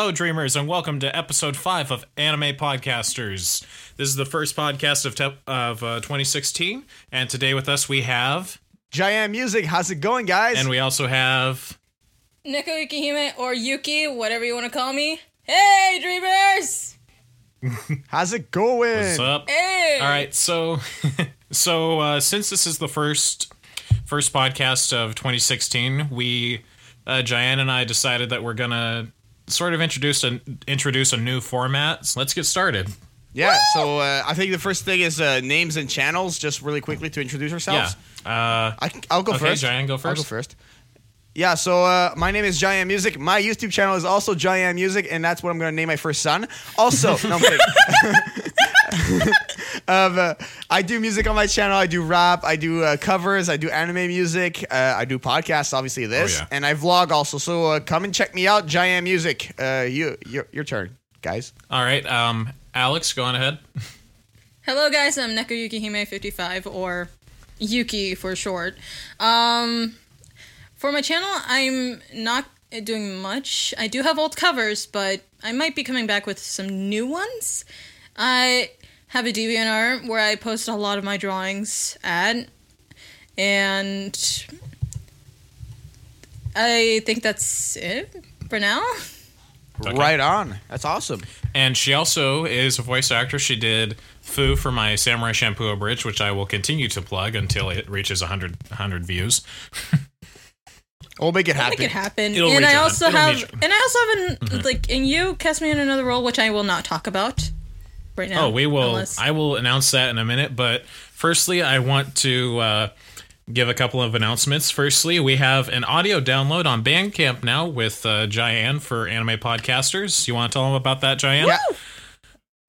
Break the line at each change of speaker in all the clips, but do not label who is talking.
Hello, dreamers, and welcome to episode five of Anime Podcasters. This is the first podcast of te- of uh, 2016, and today with us we have,
Giant Music, how's it going, guys?
and we also have.
Neko Yukihime or Yuki, whatever you want to call me. Hey, dreamers!
how's it going?
What's up?
Hey!
All right, so so uh, since this is the first first podcast of 2016, we uh, Diane and I decided that we're gonna sort of introduce a introduce a new format. So let's get started.
Yeah, so uh, I think the first thing is uh, names and channels, just really quickly to introduce
Yeah.
ourselves.
Uh,
I, I'll go
Okay,
first.
Giant, go
I'll go
first.
First. Yeah, so uh, my name is Giant Music. My YouTube channel is also Giant Music, and that's what I'm going to name my first son. Also, no, I'm kidding. um, uh, I do music on my channel. I do rap. I do uh, covers. I do anime music. Uh, I do podcasts, obviously this,
Oh, yeah.
and I vlog also. So uh, come and check me out, Giant Music. Uh, you, your, your turn, guys.
all right, um, Alex, go on ahead.
Hello, guys. I'm Neko Yukihime55, or Yuki for short. Um, for my channel, I'm not doing much. I do have old covers, but I might be coming back with some new ones. I have a DeviantArt where I post a lot of my drawings at, and I think that's it for now.
Okay.
Right on. That's awesome.
And she also is a voice actor. She did Fu for my Samurai Champloo Abridged, which I will continue to plug until it reaches 100, 100 views.
We'll make it happen.
Make it happen.
It'll
and
I
I
a
also
it'll
have, and I also have, an, like, and you cast me in another role, which I will not talk about right now.
Oh, we will.
unless-
I will announce that in a minute. But firstly, I want to uh, give a couple of announcements. Firstly, we have an audio download on Bandcamp now with uh, Diane for anime podcasters. You want to tell them about that, Diane?
Yeah.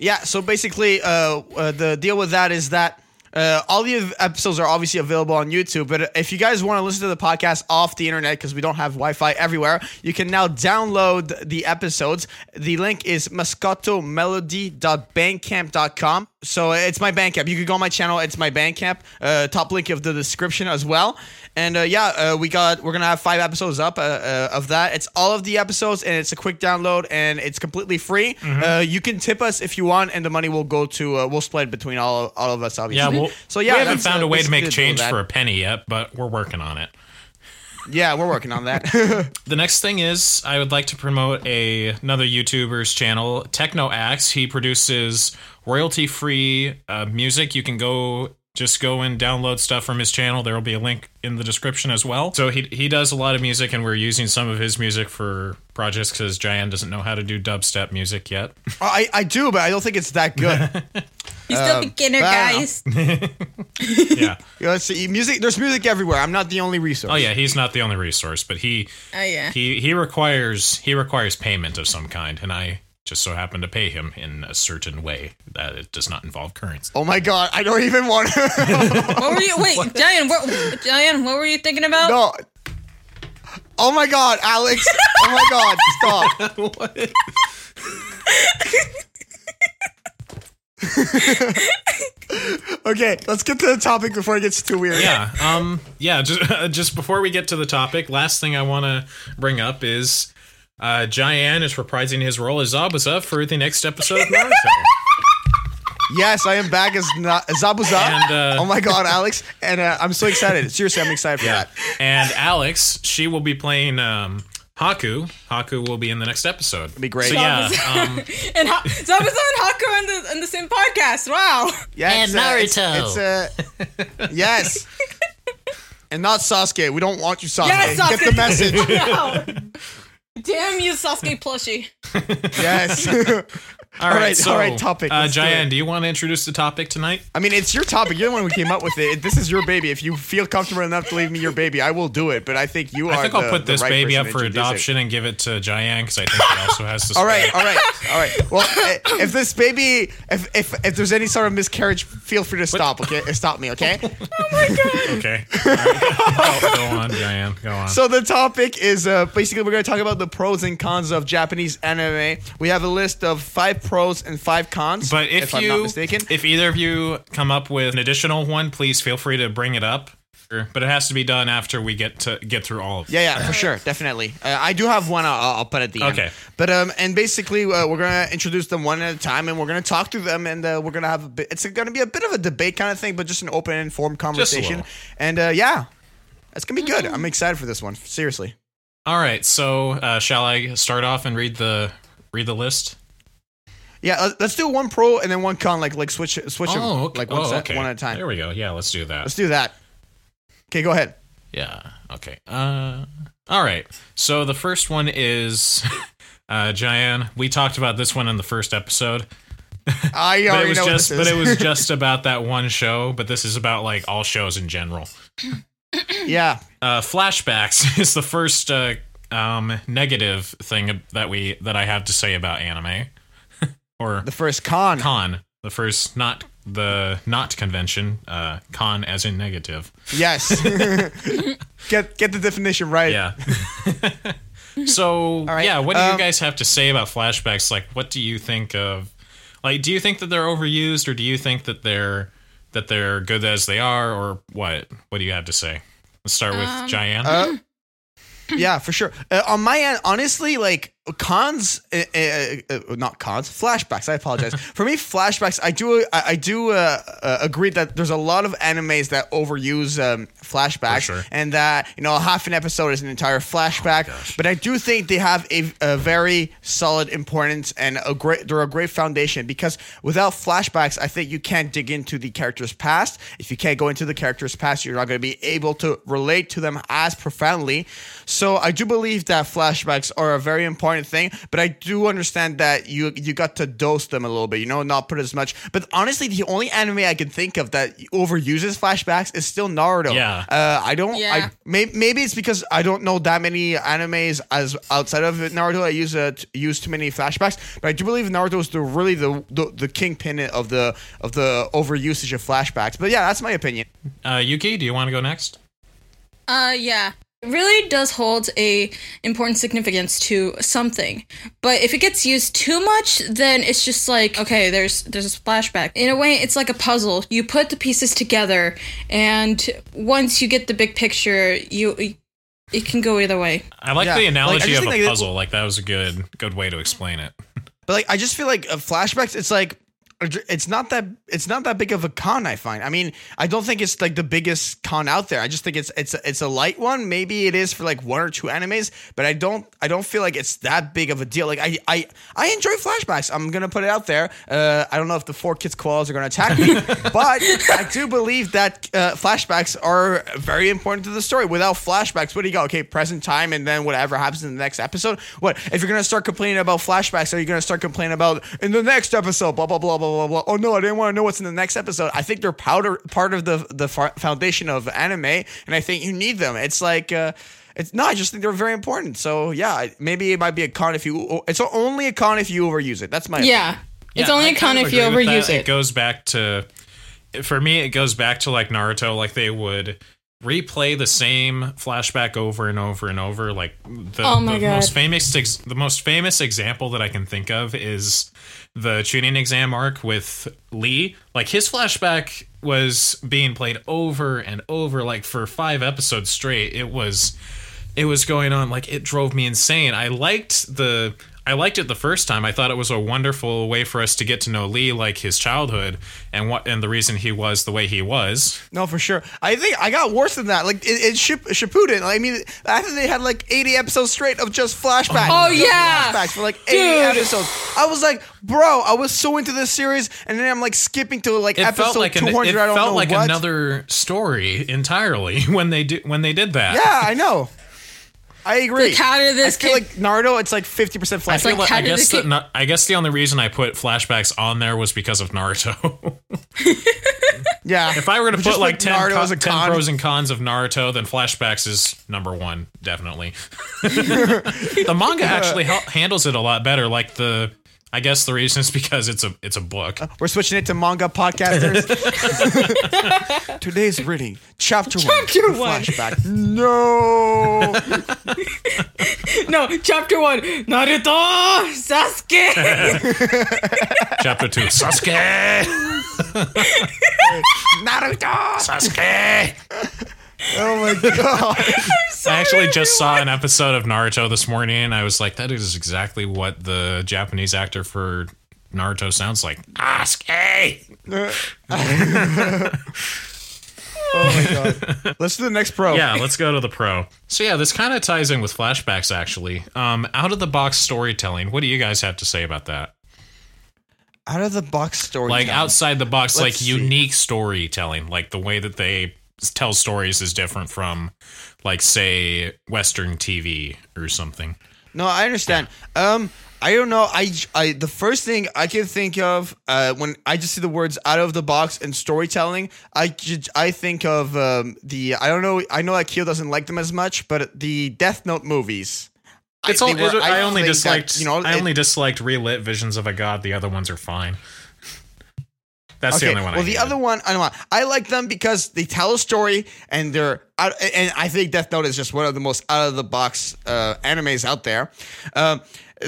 Yeah, so basically, uh, uh, the deal with that is that uh, all the episodes are obviously available on YouTube. But if you guys want to listen to the podcast off the internet because we don't have Wi-Fi everywhere, you can now download the episodes. The link is mascottomelody.bandcamp.com. So it's my Bandcamp. You can go on my channel. It's my Bandcamp. Uh, top link of the description as well. And uh, yeah, uh, we got we're gonna have five episodes up uh, uh, of that. It's all of the episodes, and it's a quick download, and it's completely free.
Mm-hmm.
Uh, you can tip us if you want, and the money will go to uh, we'll split between all all of us.
Yeah,
Obviously.
well,
so yeah,
we haven't found a way to make change for a penny yet, but we're working on it.
Yeah, we're working on that.
The next thing is I would like to promote a another YouTuber's channel, Techno Axe. He produces royalty free uh, music. You can go just go and download stuff from his channel. There will be a link in the description as well. So he he does a lot of music, and we're using some of his music for projects because Giant doesn't know how to do dubstep music yet.
I I do, but I don't think it's that good.
He's still
um,
beginner,
I don't know.
guys.
yeah.
you know, see. music. There's music everywhere. I'm not the only resource.
Oh yeah, he's not the only resource, but he
Oh yeah.
he he requires he requires payment of some kind, and I just so happen to pay him in a certain way that it does not involve currency.
Oh my god, I don't even want to.
What were you? Wait, Diane. What? Diane, what were you thinking about?
no. Oh my god, Alex. Oh my god, stop. okay, let's get to the topic before it gets too weird.
yeah um yeah just just before we get to the topic last thing i want to bring up is uh Diane is reprising his role as Zabuza for the next episode of Naruto.
Yes, I am back as Na- Zabuza.
And, uh,
oh my god, Alex. And uh, I'm so excited. Seriously, I'm excited for
yeah.
that.
And Alex, she will be playing um Haku. Haku will be in the next episode.
It'll be great.
So yeah, um
And ha- Zabuza and Haku in the in the same podcast. Wow.
Yeah,
And
it's, uh, it's-
Naruto.
It's, uh, yes. And not Sasuke. We don't want you, Sasuke.
Yes,
Get the message.
Wow. Damn you, Sasuke plushie.
yes.
all right,
right,
so
all right, topic,
Uh
let's do
do you want to introduce the topic tonight?
I mean, it's your topic. You're the one who came up with it. This is your baby. If you feel comfortable enough to leave me your baby, I will do it. But I think you are.
I think I'll put this
right
baby up for
introduce it.
adoption and give it to Diane because I think it also has to.
All right, all right, all right. Well, if this baby, if if if there's any sort of miscarriage, feel free to stop. Okay, Uh, stop me. Okay. Oh my god.
Okay. All right. go, go on, Diane. Go on.
So the topic is uh, basically we're going to talk about the pros and cons of Japanese anime. We have a list of five pros and five cons.
But if,
I'm
you,
not mistaken,
if either of you come up with an additional one, please feel free to bring it up. but it has to be done after we get to get through all of. it.
Yeah, yeah, for sure, definitely. Uh, I do have one. I'll, I'll put at the end.
Okay.
But um, and basically, uh, we're gonna introduce them one at a time, and we're gonna talk through them, and uh, we're gonna have a bit. It's gonna be a bit of a debate kind of thing, but just an open, informed conversation.
little.
And uh, yeah, it's gonna be good. I'm excited for this one. Seriously.
All right. So, uh, shall I start off and read the read the list?
Yeah, uh, let's do one pro and then one con. Like like switch switch them
Oh, okay.
like one,
Oh,
set,
okay.
one at a time.
There we go. Yeah, let's do that.
Let's do that. Okay, go ahead.
Yeah. Okay. Uh. All right. So the first one is, uh, Diane. We talked about this one in the first episode,
I
but
already
it was
know
just, but it was just about that one show. But this is about like all shows in general.
yeah.
Uh, flashbacks is the first uh, um, negative thing that we that I have to say about anime, or
The first con.
con. The first not the not convention. Uh, con as in negative.
Yes. get get the definition right.
Yeah. so
right,
yeah, what do you
um,
guys have to say about flashbacks? Like, what do you think of? Like, do you think that they're overused, or do you think that they're that they're good as they are, or what? What do you have to say? Let's start with
Um,
Diane.
Uh, yeah, for sure. Uh, on my end, honestly, like cons, uh, uh, not cons, flashbacks. I apologize. for me, flashbacks. I do, I, I do uh, uh, agree that there's a lot of animes that overuse um, flashbacks,
sure.
and that you know half an episode is an entire flashback.
gosh.
but I do think they have a, a very solid importance and a great. They're a great foundation because without flashbacks, I think you can't dig into the character's past. If you can't go into the character's past, you're not going to be able to relate to them as profoundly. So I do believe that flashbacks are a very important thing, but I do understand that you you got to dose them a little bit, you know, not put as much. But honestly, the only anime I can think of that overuses flashbacks is still Naruto.
Yeah.
Uh, I don't.
Yeah.
I maybe, maybe it's because I don't know that many animes as outside of Naruto. I use uh, use too many flashbacks, but I do believe Naruto is the really the, the the kingpin of the of the overusage of flashbacks. But yeah, that's my opinion.
Uh, Yuki, do you want to go next?
Uh, yeah. It really does hold a important significance to something. But if it gets used too much, then it's just like, okay, there's there's a flashback. In a way, it's like a puzzle. You put the pieces together and once you get the big picture, you it can go either way.
I like
Yeah,
the analogy
just
of a
like,
puzzle. Like that was a good good way to explain it.
But like, I just feel like flashbacks. It's like it's not that it's not that big of a con. I find. I mean, I don't think it's like the biggest con out there. I just think it's it's a, it's a light one. Maybe it is for like one or two animes, but I don't I don't feel like it's that big of a deal. Like I I I enjoy flashbacks. I'm gonna put it out there. Uh, I don't know if the four kids koalas are gonna attack me, but I do believe that uh, flashbacks are very important to the story. Without flashbacks, what do you got? Okay, present time, and then whatever happens in the next episode. What if you're gonna start complaining about flashbacks? Are you gonna start complaining about in the next episode? Blah blah blah blah blah blah. Oh no, I didn't want to know what's in the next episode. I think they're powder part of the the foundation of anime, and I think you need them. It's like. Uh, it's no, I just think they're very important. So yeah, maybe it might be a con if you. It's only a con if you overuse it. That's my
Yeah. It's
Yeah,
only
I
a con if you overuse it.
It goes back to, for me, it goes back to like Naruto. Like they would replay the same flashback over and over and over. Like the,
Oh my
the
God.
most famous, ex- the most famous example that I can think of is the chunin exam arc with Lee. Like his flashback was being played over and over, like for five episodes straight. It was it was going on like it drove me insane. I liked the I liked it the first time. I thought it was a wonderful way for us to get to know Lee, like his childhood and what and the reason he was the way he was.
No, for sure. I think I got worse than that. Like it, it Ship, Shippuden. I mean, after they had like 80 episodes straight of just flashbacks.
Oh,
just
yeah.
flashbacks for like 80
Dude.
episodes. I was like, bro, I was so into this series, and then I'm like skipping to like
It
episode
like
200. I don't know.
It felt like
what.
another story entirely when they did when they did that.
Yeah, I know. I agree.
Like, how did this
I feel
kid-
like Naruto. It's like 50 percent
I
flashback.
feel like, I
did
guess
the
I guess the only reason I put flashbacks on there was because of Naruto.
yeah.
if I were to put
just
like 10, co-
a
10
con.
pros and cons of Naruto, then flashbacks is number one, definitely. the manga actually hel- handles it a lot better. Like the, I guess the reason is because it's a it's a book.
Uh, we're switching it to manga podcasters. Today's reading, chapter,
Chapter
one,
one.
flashback. No.
No, chapter one, Naruto, Sasuke.
Chapter two, Sasuke,
Naruto.
Sasuke.
Oh my god.
I actually just saw an episode of Naruto this morning, and I was like, "That is exactly what the Japanese actor for Naruto sounds like." Asuke.
Oh my god. Let's do the next pro.
Yeah, let's go to the pro. So yeah, this kind of ties in with flashbacks. Actually, um, out of the box storytelling. What do you guys have to say about that?
Out of the box story.
Like outside the box,
Let's
like
see.
unique storytelling, like the way that they tell stories is different from, like say, Western TV or something.
No, I understand. Um, I don't know. I, I the first thing I can think of uh, when I just see the words "out of the box" and storytelling, I ju- I think of um, the I don't know. I know that Keel doesn't like them as much, but the Death Note movies.
It's
I,
all,
were-
it- I, only
think that,
disliked
you know.
I
it-
only disliked Relight visions of a god. The other ones are fine. That's the only one.
well,
I
the
hated.
other one, I don't know. I like them because they tell a story and they're, out, and I think Death Note is just one of the most out of the box uh, animes out there. Um,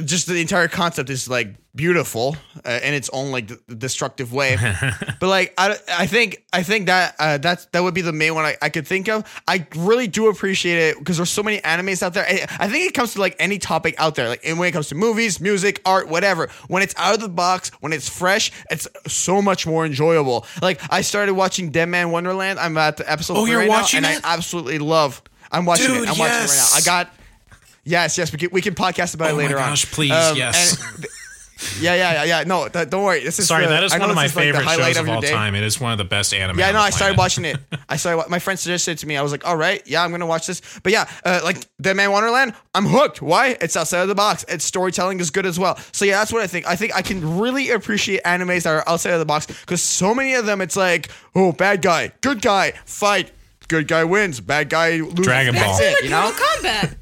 just the entire concept is like beautiful uh, in its own like d- destructive way. but like, I, I think, I think that uh, that's that would be the main one I, I could think of. I really do appreciate it because there's so many animes out there. I, I think it comes to like any topic out there, like and when it comes to movies, music, art, whatever. When it's out of the box, when it's fresh, it's so much more enjoyable. Like I started watching Deadman Wonderland. I'm at the episode.
Oh,
three
you're
right now,
watching
and
it?
I absolutely love. I'm watching
Dude,
it. I'm watching it right now. I got. Yes, yes, we can, we can podcast about
Oh
it
my
later
gosh,
on.
please,
Um,
yes.
and- yeah, yeah, yeah, yeah. No, th- don't worry. This is
Sorry,
the-
that is
I know
one of my
this like, the
favorite
highlight
shows of
your
all
day.
time. It is one of the best anime.
Yeah,
on
no, I started watching it. I started. My friend suggested it to me. I was like, all right, yeah, I'm gonna watch this. But yeah, uh, like Deadman Wonderland, I'm hooked. Why? It's outside of the box. Its storytelling is good as well. So yeah, that's what I think. I think I can really appreciate animes that are outside of the box because so many of them, it's like, oh, bad guy, good guy, fight, good guy wins, bad guy loses.
Dragon
That's it, you know?
Mortal Kombat.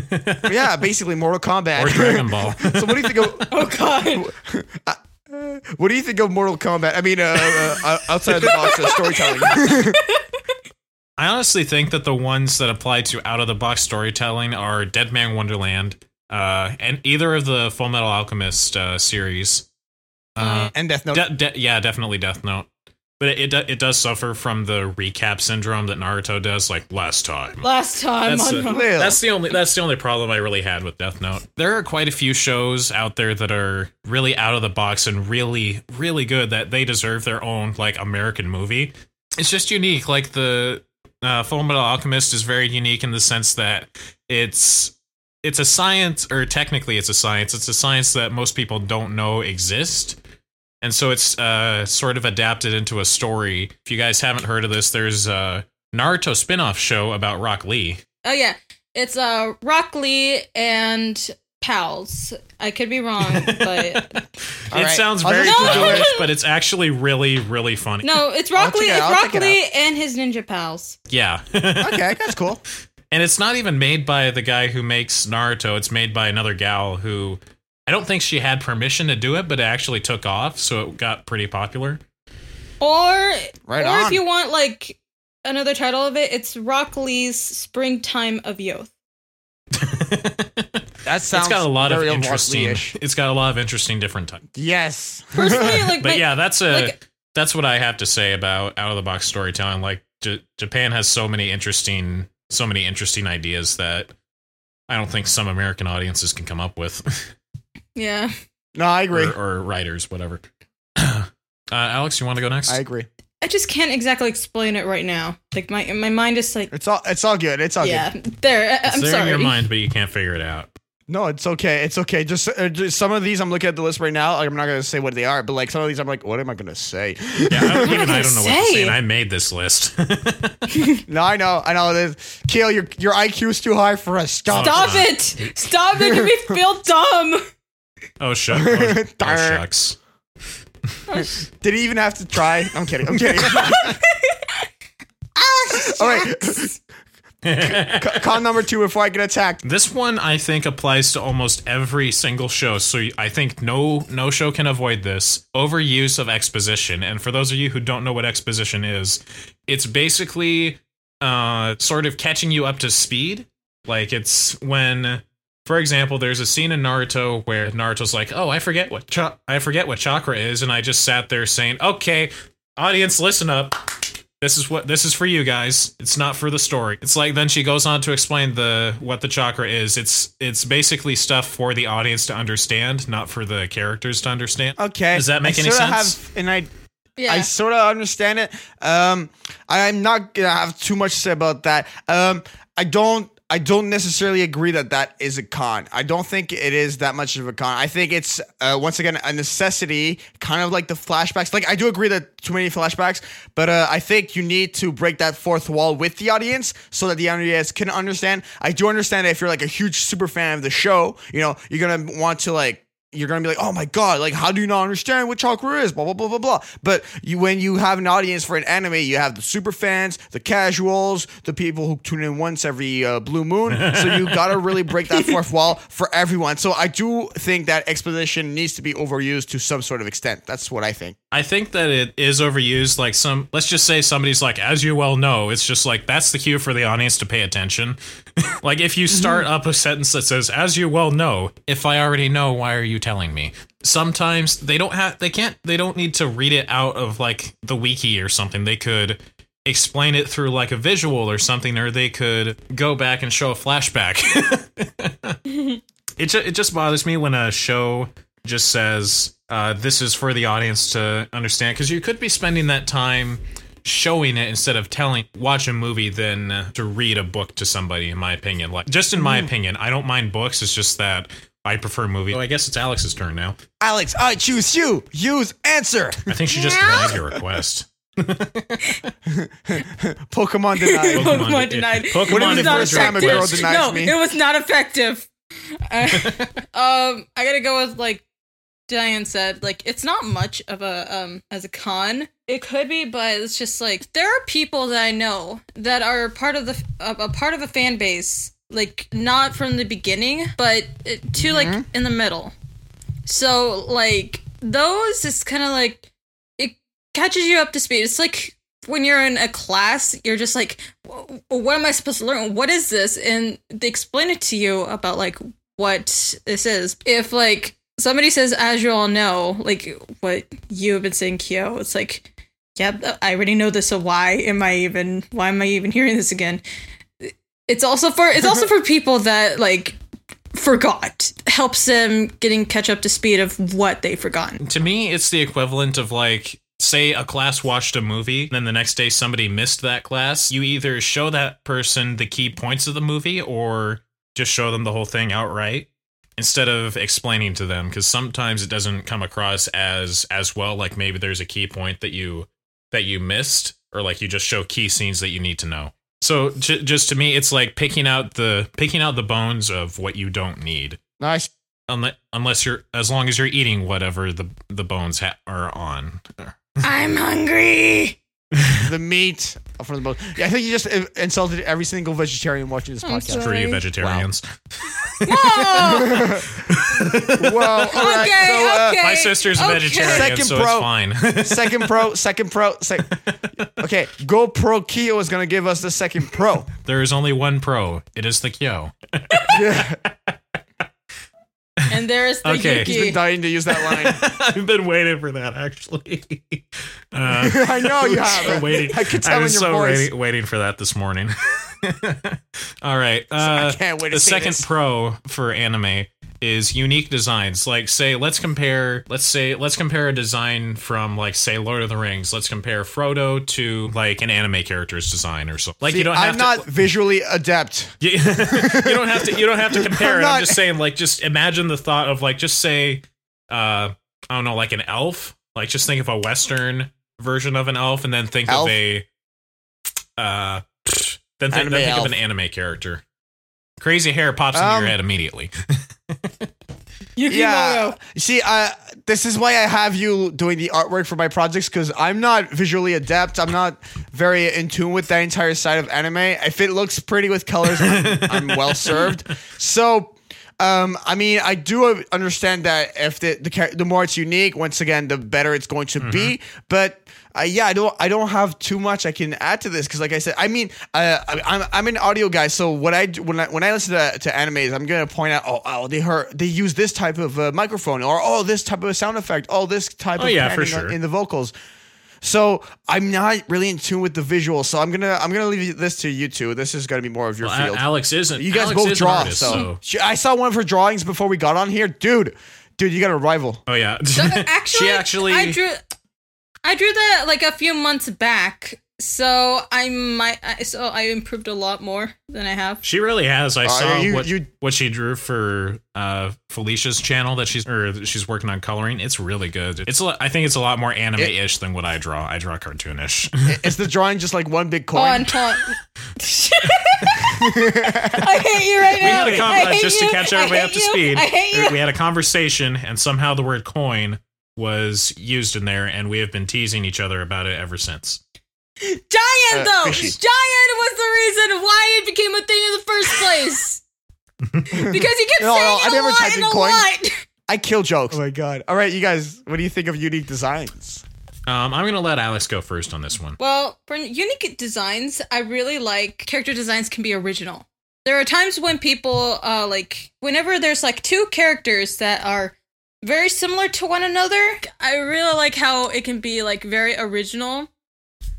yeah, basically Mortal Kombat.
or Dragon Ball.
so what do you think of?
Oh God.
What do you think of Mortal Kombat? I mean, uh, uh, outside the box uh, storytelling.
I honestly think that the ones that apply to out of the box storytelling are Deadman Wonderland, uh, and either of the Fullmetal Alchemist uh, series. Uh,
and Death Note.
de- de- yeah, definitely Death Note. But it, it it does suffer from the recap syndrome that Naruto does, like last time.
Last time
That's,
on
Well.
that's the only that's the only problem I really had with Death Note. There are quite a few shows out there that are really out of the box and really really good that they deserve their own like American movie. It's just unique. Like the uh, Fullmetal Alchemist is very unique in the sense that it's it's a science or technically it's a science. It's a science that most people don't know exist. And so it's uh, sort of adapted into a story. If you guys haven't heard of this, there's a Naruto spin-off show about Rock Lee.
Oh yeah, it's uh Rock Lee and pals. I could be wrong, but
it
right.
sounds very
just
Google it.
foolish, but it's actually really, really funny.
no, it's Rock Lee.
it
It's Rock
check it
Lee and his ninja pals.
Yeah.
okay, that's cool.
and it's not even made by the guy who makes Naruto. It's made by another gal who I don't think she had permission to do it, but it actually took off, so it got pretty popular.
Or
Right
or
on.
if you want like another title of it, it's Rock Lee's Springtime of Youth.
That sounds
it's got a lot of
very
interesting.
Rock-Lee-ish.
It's got a lot of interesting different types.
Yes.
Personally, like,
But
my-
yeah, that's a
like-
that's what I have to say about out of the box storytelling. Like J- Japan has so many interesting, so many interesting ideas that I don't think some American audiences can come up with,
yeah.
No, I agree.
or, or writers, whatever. uh, Alex, you want to go next?
I agree.
I just can't exactly explain it right now. Like my my mind is like,
It's all it's all good. It's all
yeah,
good.
there. I, I'm
there
sorry.
in your mind, but you can't figure it out.
No, it's okay. It's okay. Just, uh, just some of these I'm looking at the list right now. Like, I'm not gonna say what they are, but like some of these I'm like, what am I gonna say?
Yeah, I, even
gonna
I don't know what to
say?
say, and I made this list.
no, I know, I know. This, Kale, your your IQ is too high for us. Stop.
Stop it! Stop making me feel dumb.
Oh, shuck. Oh, oh, shucks.
Did he even have to try? I'm kidding. I'm kidding. all right. C- con number two before I get attacked.
This one I think applies to almost every single show, so I think no no show can avoid this overuse of exposition. And for those of you who don't know what exposition is, it's basically uh, sort of catching you up to speed. Like it's when, for example, there's a scene in Naruto where Naruto's like, "Oh, I forget what cha- I forget what chakra is," and I just sat there saying, "Okay, audience, listen up." this is what this is for you guys. It's not for the story. It's like then she goes on to explain the what the chakra is. It's it's basically stuff for the audience to understand, not for the characters to understand.
Okay.
Does that make
I
any sense?
Have, and I
Yeah.
I sort of understand it. Um, I'm not gonna have too much to say about that. Um, I don't. I don't necessarily agree that that is a con. I don't think it is that much of a con. I think it's uh, once again a necessity, kind of like the flashbacks. Like I do agree that too many flashbacks, but uh, I think you need to break that fourth wall with the audience so that the audience can understand. I do understand that if you're like a huge super fan of the show, you know, you're gonna want to like you're gonna be like, oh my god, like how do you not understand what chakra is? Blah blah blah blah blah. But you, when you have an audience for an anime, you have the super fans, the casuals, the people who tune in once every uh, blue moon. so you gotta really break that fourth wall for everyone. So I do think that exposition needs to be overused to some sort of extent. That's what I think.
I think that it is overused. Like some, let's just say somebody's like, as you well know, it's just like that's the cue for the audience to pay attention. like if you start up a sentence that says, as you well know, if I already know, why are you telling me? Sometimes they don't have, they can't, they don't need to read it out of like the wiki or something. They could explain it through like a visual or something, or they could go back and show a flashback. it, ju- it just bothers me when a show just says uh, this is for the audience to understand because you could be spending that time showing it instead of telling watch a movie than to read a book to somebody in my opinion like just in my opinion i don't mind books it's just that i prefer movie. oh i guess it's alex's turn now
Alex, I choose you. Use answer.
i think she just denied your request
Pokemon denied.
Pokemon denied.
Pokemon
What if the first time a
effective.
girl denies
no,
me?
it was not effective. Uh, um, I gotta go with like Diane said. Like, it's not much of a um as a con. It could be, but it's just like there are people that I know that are part of the a, a part of a fan base, like not from the beginning, but to
Mm-hmm.
like in the middle. So like those is kind of like it catches you up to speed. It's like when you're in a class, you're just like, "Wh- what am I supposed to learn? What is this? And they explain it to you about like what this is. If like somebody says, as you all know, like what you have been saying, Kyo, it's like, yeah, I already know this. So why am I even? Why am I even hearing this again? It's also for it's also for people that like forgot. Helps them getting catch up to speed of what they've forgotten.
to me it's the equivalent of like say a class watched a movie then the next day somebody missed that class. You either show that person the key points of the movie or just show them the whole thing outright instead of explaining to them because sometimes it doesn't come across as as well like maybe there's a key point that you that you missed or like you just show key scenes that you need to know so j- just to me it's like picking out the picking out the bones of what you don't need
Nice.
unless unless you're as long as you're eating whatever the the bones ha- are on.
I'm hungry.
The meat from the boat. Yeah, I think you just uh, insulted every single vegetarian watching this
I'm
podcast.
sorry.
For you vegetarians,
Whoa!
Well, all right.
Okay,
so, uh,
okay.
my sister's a
okay.
vegetarian,
Second
so
pro.
it's fine.
Second pro, second pro, sec- Okay, GoPro Kyo is gonna give us the second pro.
there is only one pro. It is the Kyo.
And there's the
Okay.
He's been dying to use that line.
I've been waiting for that actually. Uh,
I know you have.
so waiting.
I could tell
I
in
was
your
so
voice.
waiting, waiting for that this morning. All right. Uh,
I can't wait to
the
see
second
this.
pro for anime is unique designs. Like say let's compare let's say let's compare a design from like say Lord of the Rings. Let's compare Frodo to like an anime character's design or something. Like
See,
you don't have
I'm
to
not visually adept.
you, you don't have to you don't have to compare
I'm
it. I'm just saying like just imagine the thought of like just say uh I don't know like an elf. Like just think of a western version of an elf and then think
Elf?
of a uh then think, then think
elf.
of an anime character. Crazy hair pops into
Um,
your head immediately.
Yeah. See, uh, this is why I have you doing the artwork for my projects because I'm not visually adept. I'm not very in tune with that entire side of anime. If it looks pretty with colors, I'm, I'm well served. So. Um, I mean, I do understand that if the the, the more it's unique, once again, the better it's going to be. But uh, yeah, I don't I don't have too much I can add to this because, like I said, I mean, uh, I, I'm I'm an audio guy, so what I when I when I listen to, to animes, I'm gonna point out, oh, oh they heard they use this type of uh, microphone, or oh, this type of sound effect, oh, this type
Oh,
of
yeah, for sure.
in the vocals. So I'm not really in tune with the visuals. So I'm gonna I'm gonna leave this to you two. This is gonna be more of your
Well, A-
field.
Alex isn't.
you guys
Alex
both draw.
artist,
so. She- I saw one of her drawings before we got on here, dude. Dude, you got a rival.
Oh yeah.
Actually,
she actually.
I drew, I drew that like a few months back. So I might, I- so I improved a lot more than I have.
She really has. I saw
you-
what
you-
what she drew for uh, Felicia's channel that she's or that she's working on coloring. It's really good. It's a, lo- I think it's a lot more anime-ish than what I draw. I draw cartoonish.
Is the drawing just like one big
Oh,
coin?
and Paul. I hate you right
we
now.
had a con-
I
uh, just
you.
to catch
I
everybody up to
you.
speed.
I hate you.
We had a conversation, and somehow the word coin was used in there, and we have been teasing each other about it ever since.
Giant
Uh,
though.
fishy.
Giant was the reason why it became a thing in the first place. because you kept
No, no,
saying
I
it a
never
lot and
in
a
coin.
lot.
I kill jokes. Oh my god. All right, you guys, what do you think of unique designs?
Um, I'm gonna let Alex go first on this one.
Well, for unique designs, I really like character designs can be original. There are times when people uh like whenever there's like two characters that are very similar to one another, I really like how it can be like very original.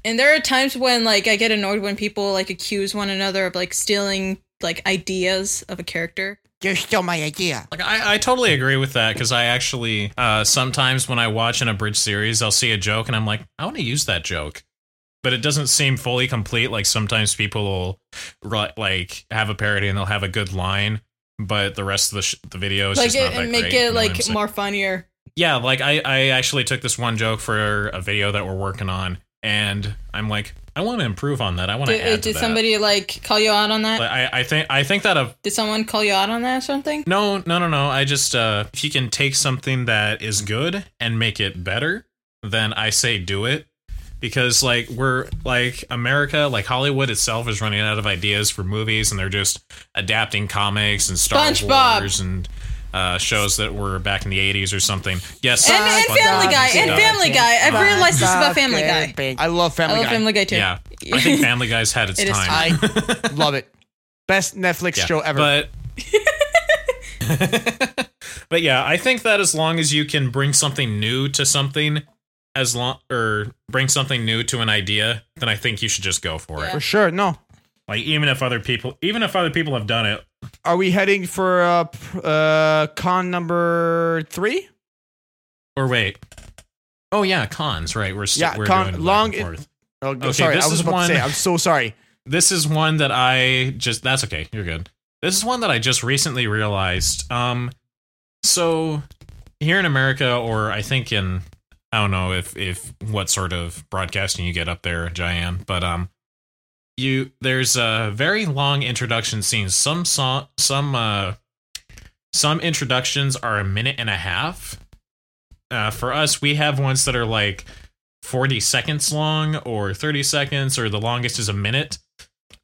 And there are times when like I get annoyed when people like accuse one another of like stealing like ideas of a character.
You stole my idea.
Like I, I totally agree with that because I actually uh, sometimes when I watch an abridged series, I'll see a joke and I'm like, I want to use that joke, but it doesn't seem fully complete. Like sometimes people will like have a parody and they'll have a good line, but the rest of the sh- the video is
like
just
it,
not that
and make
great,
it
know what I'm
like more funnier.
Yeah, like I I actually took this one joke for a video that we're working on, and I'm like, I want to improve on that. I want to
Did,
add
did somebody like call you out on that?
But I, I think I think that a
did someone call you out on that or something?
No, no, no, no. I just uh if you can take something that is good and make it better, then I say do it. Because like we're like America, like Hollywood itself is running out of ideas for movies and they're just adapting comics and Star
SpongeBob.
Wars and uh, shows that were back in the 80s or something. Yes.
And, and
SpongeBob
Family Guy, and. Family Guy. I've realized this about Family Guy.
I love Family
I
Family
love
Guy.
Family Guy too.
Yeah. I think Family Guy's had its
It is
time.
I love it. Best Netflix
Yeah,
show ever.
But But yeah, I think that as long as you can bring something new to something as long or bring something new to an idea, then I think you should just go for
Yeah.
it.
For sure. No.
Like even if other people even if other people have done it.
Are we heading for uh, pr- uh con number three?
Or wait. Oh yeah, cons, right. We're, st-
Yeah,
we're
con-
doing it back
long-
and forth.
Oh,
Okay,
sorry,
this
I was
is
about
one-
to say. I'm so sorry.
This is one that I just that's okay. You're good. This is one that I just recently realized. Um so here in America or I think in I don't know if if what sort of broadcasting you get up there, Giant, but um you there's a very long introduction scene. Some song some uh some introductions are a minute and a half. Uh for us we have ones that are like 40 seconds long or 30 seconds or the longest is a minute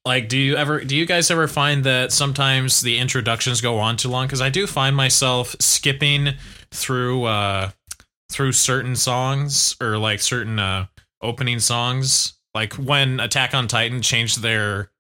like do you ever do you guys ever find that sometimes the introductions go on too long because i do find myself skipping through uh through certain songs or like certain uh opening songs like when attack on titan changed their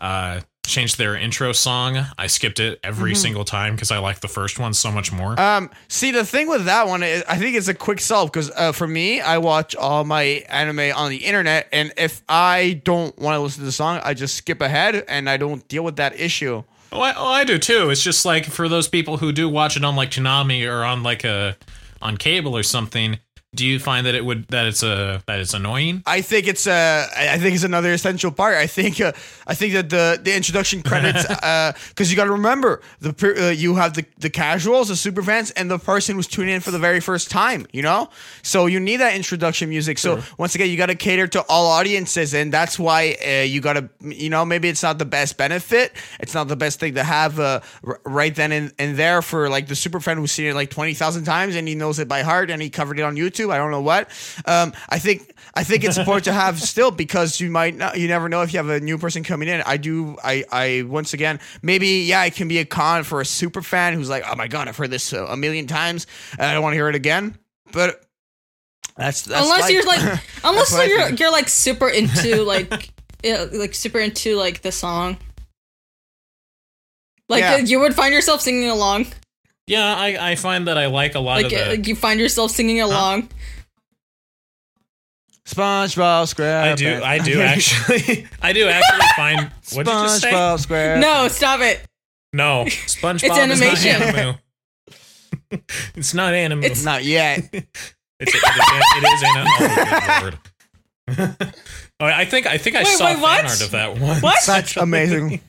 uh changed their intro song i skipped it every
Mhm.
single time because i like the first one so much more
Um, see, the thing with that one, is, I think it's a quick solve because uh, for me, I watch all my anime on the internet, and if I don't want to listen to the song, I just skip ahead and I don't deal with that issue.
Oh I, oh, I do too. It's just like for those people who do watch it on like Toonami or on like a on cable or something. Do you find that it would that it's a that it's annoying?
I think it's uh, I think it's another essential part. I think uh, I think that the the introduction credits because you got to remember the uh, you have the the casuals, the super fans, and the person who's tuning in for the very first time. You know, so you need that introduction music. So once again, you got to cater to all audiences, and that's why uh, you got to you know maybe it's not the best benefit, it's not the best thing to have uh, r- right then and, and there for like the super fan who's seen it like twenty thousand times and he knows it by heart and he covered it on YouTube. I don't know what. Um, I think I think it's important to have still because you might not, you never know if you have a new person coming in. I do. I I once again maybe yeah it can be a con for a super fan who's like oh my god I've heard this a million times and I don't want to hear it again. But that's, that's
unless
life.
you're like, unless
what
you're
think.
you're like super into like, yeah, like super into like the song. Like
Yeah.
you would find yourself singing along.
Yeah, I, I find that I like a lot
Like
of
uh,
the
you find yourself singing along.
SpongeBob SquarePants.
I do. I do actually. I do actually find. What did you just say?
SpongeBob SquarePants.
No, stop it.
No, SpongeBob
It's animation.
is not anime. it's not anime.
It's-
Not yet.
It's, it is, it is in a, oh, oh, I think I think I
Wait,
saw
wait, what?
fan art of that one.
What?
That's amazing.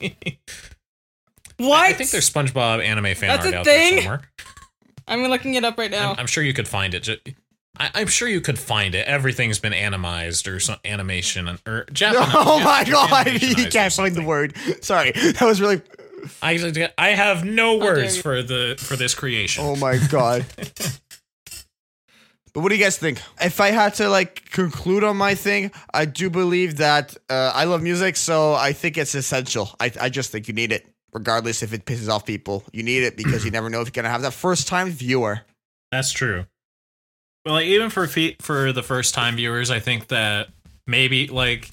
What?
I think there's SpongeBob anime fan
That's
art
a
out
thing?
there somewhere.
I'm looking it up right now.
I'm, I'm sure you could find it. Ju- I, I'm sure you could find it. Everything's been animized or some animation or Japanese.
oh my god, you can't find the word. Sorry, that was really.
I I have no words
you.
for the for this creation.
Oh my god. But what do you guys think? If I had to like conclude on my thing, I do believe that uh, I love music, so I think it's essential. I, I just think you need it, regardless if it pisses off people. You need it because you never know if you're gonna have that first time viewer.
That's true. But like even for fe- for the first time viewers, I think that maybe like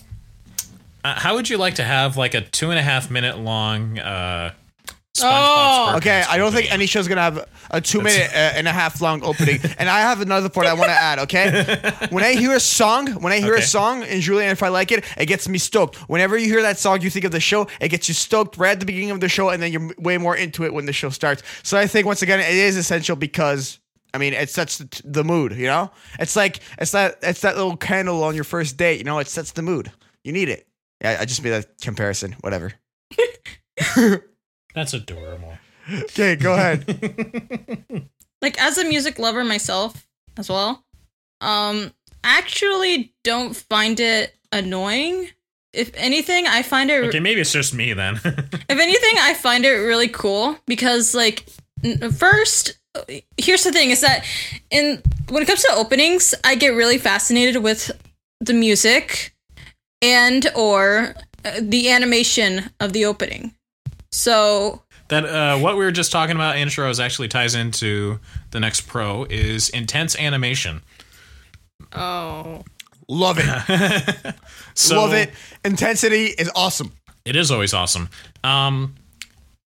uh, how would you like to have like a two and a half minute long uh SpongeBob
Oh.
SquarePants
Okay, I don't think
opening?
any show's gonna have a two minute uh, and a half long opening. and I have another part I want to add. Okay, when I hear a song, when I hear
Okay.
a song, and Julian, if I like it, it gets me stoked. Whenever you hear that song, you think of the show. It gets you stoked right at the beginning of the show, and then you're way more into it when the show starts. So I think once again, it is essential because. I mean, it sets the, the mood. You know, it's like it's that it's that little candle on your first date. You know, it sets the mood. You need it. Yeah, I just made that comparison. Whatever.
That's adorable.
Okay, go ahead.
like as a music lover myself as well um I actually don't find it annoying if anything i find it
Okay, maybe it's just me then.
if anything i find it really cool because like first here's the thing is that in when it comes to openings i get really fascinated with the music and or uh, the animation of the opening so
that uh, what we were just talking about intros actually ties into the next pro is intense animation.
oh
Love it.
So
Love it. Intensity is awesome.
It is always awesome. Um,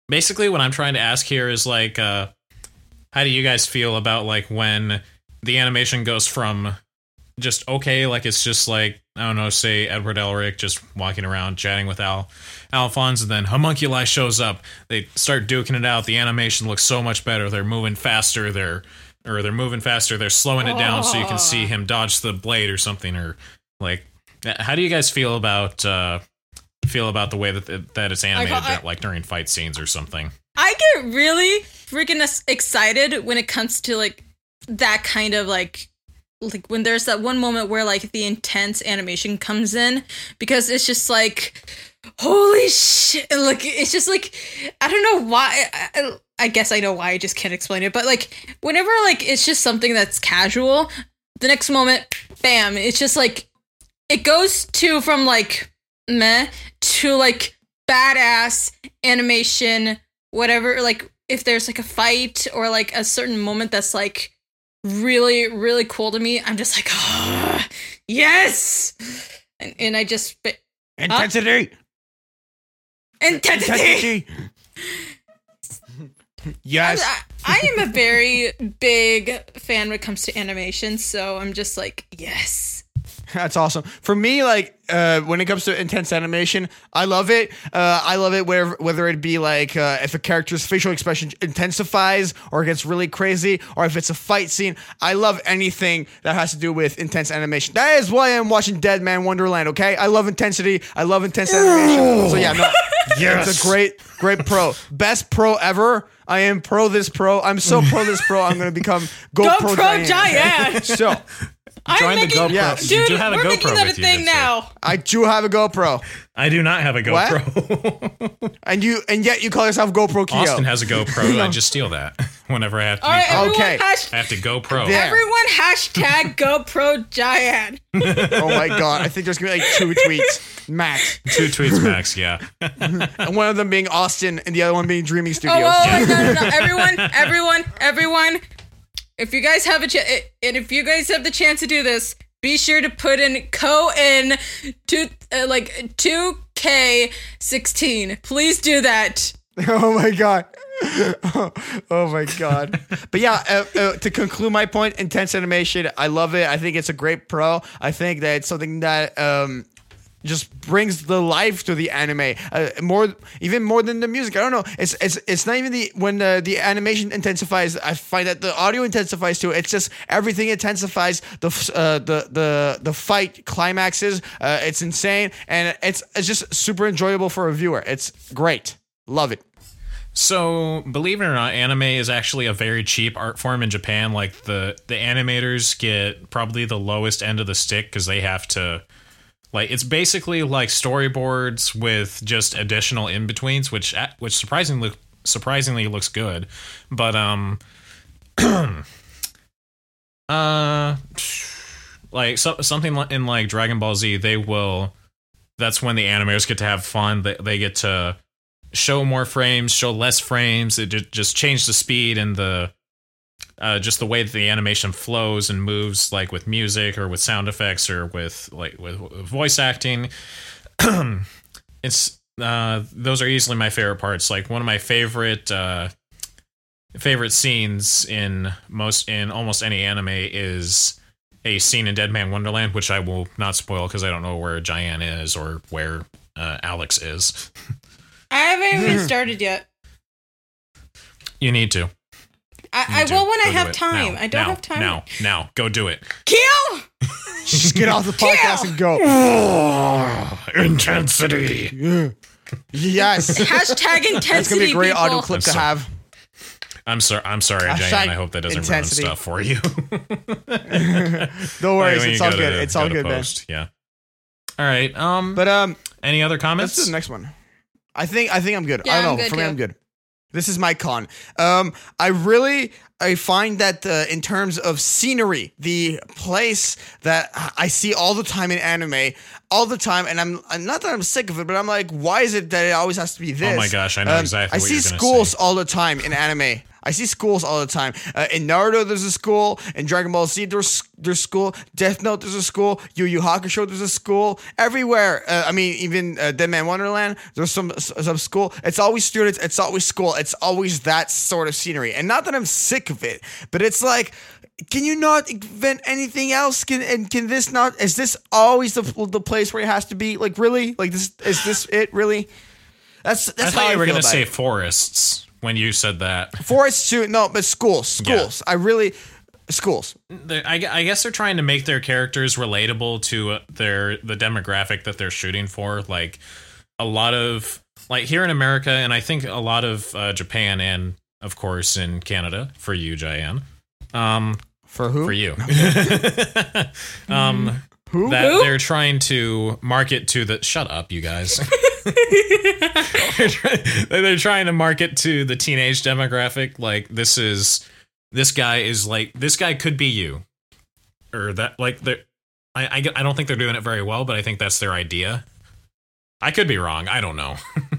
basically, what I'm trying to ask here is like, uh, how do you guys feel about like when the animation goes from just okay, like it's just like I don't know, say Edward Elric just walking around chatting with Al Alphonse, and then Homunculi shows up. They start duking it out. The animation looks so much better. They're moving faster. They're or they're moving faster. They're slowing it down so you can see him dodge the blade or something. Or like, how do you guys feel about uh, feel about the way that that it's animated,
I-
like during fight scenes or something?
I get really freaking excited when it comes to like that kind of like like when there's that one moment where like the intense animation comes in because it's just like holy shit like it's just like I don't know why I, I, I guess I know why I just can't explain it but like whenever like it's just something that's casual the next moment bam it's just like it goes to from like meh to like badass animation whatever like if there's like a fight or like a certain moment that's like really really cool to me i'm just like ah, yes and, and i just
Intensity.
intensity
Intensity. yes.
I, I am a very big fan when it comes to animation so i'm just like yes
That's awesome. For me, like uh, when it comes to intense animation, I love it. Uh, I love it where whether it be like uh, if a character's facial expression intensifies or gets really crazy, or if it's a fight scene. I love anything that has to do with intense animation. That is why I'm watching Deadman Wonderland. Okay, I love intensity. I love intense animation. So yeah, no, it's a great, great pro, best pro ever. I am pro this pro. I'm so pro this pro. I'm gonna become GoPro,
GoPro giant.
So
I'm
Join the GoPro.
Yeah.
You do have a
we're
GoPro
making that a
with you,
thing
did say.
now
I do have a GoPro.
I do not have a GoPro.
And you and yet you call yourself GoPro Kyo.
Austin has a GoPro. I just steal that whenever I have to.
all right everyone
Okay.
hash-
I have to GoPro.
Yeah.
everyone hashtag GoPro giant
oh my god, I think there's gonna be like two tweets max,
Two tweets max. Yeah.
and one of them being Austin and the other one being Dreaming
Oh, oh
Studios.
whoa, wait, no, no, no. Everyone, everyone, everyone. If you guys have a chance, and if you guys have the chance to do this, be sure to put in co in two, uh, like two K sixteen. Please do that.
Oh my god, oh my god! But yeah, uh, uh, to conclude my point, intense animation. I love it. I think it's a great pro. I think that it's something that um, just brings the life to the anime uh, more, even more than the music. I don't know. It's it's it's not even the when the the animation intensifies. I find that the audio intensifies too. It's just everything intensifies. The uh, the the the fight climaxes. Uh, it's insane, and it's it's just super enjoyable for a viewer. It's great. Love it.
So, believe it or not, anime is actually a very cheap art form in Japan. Like the the animators get probably the lowest end of the stick because they have to like it's basically like storyboards with just additional in betweens, which which surprisingly surprisingly looks good. But um, uh, like so, something in like Dragon Ball Z, they will. That's when the animators get to have fun. They they get to show more frames, show less frames. It just change the speed and the uh, just the way that the animation flows and moves, like with music or with sound effects or with like with, with voice acting. it's uh, those are easily my favorite parts. Like one of my favorite uh, favorite scenes in most in almost any anime is a scene in Deadman Wonderland, which I will not spoil because I don't know where Jayan is or where uh, Alex is.
I haven't even started yet.
You need to.
I, I will when I have time.
Now,
I don't
now,
have time.
Now, now, go do it.
Kill!
Just get off the podcast and go.
intensity.
Yes.
Hashtag intensity.
That's gonna be a great
people.
audio clip
I'm
to
sorry.
have.
I'm sorry. I'm sorry,
Hashtag
Jay, and I hope that doesn't
intensity.
ruin stuff for you.
Don't worry,
When
it's all good.
to-
It's
go
all
to
good, man.
post. Yeah. All right. Um.
But um,
any other
let's
comments?
do the next one. I think I think I'm good.
Yeah,
I don't
I'm
know.
good
For me. I'm good. This is my con. Um, I really I find that uh, in terms of scenery, the place that I see all the time in anime, all the time, and I'm, not that I'm sick of it, but I'm like, why is it that it always has to be this?
Oh my gosh, I know exactly
I see schools all the time in anime. I see schools all the time. Uh, in Naruto, there's a school. In Dragon Ball Z, there's there's school. Death Note, there's a school. Yu Yu Hakusho, there's a school. Everywhere. Uh, I mean, even uh, Deadman Wonderland, there's some some school. It's always students. It's always school. It's always that sort of scenery. And not that I'm sick of it, but it's like. Can you not invent anything else? Can and can this not? Is this always the the place where it has to be? Like really? Like this? Is this it? Really? That's
I
that's how
thought
I
were gonna say
it.
forests when you said that.
Forests too. No, but schools, schools. I really schools.
I, I guess they're trying to make their characters relatable to uh, their the demographic that they're shooting for. Like a lot of like here in America, and I think a lot of uh, Japan and of course in Canada for you, Jayan. Um,
For who?
for you. um,
Who?
that
Who?
they're trying to market to the shut up you guys they're, try- they're trying to market to the teenage demographic like this is this guy is like this guy could be you or that like they I, I I don't think they're doing it very well but I think that's their idea I could be wrong I don't know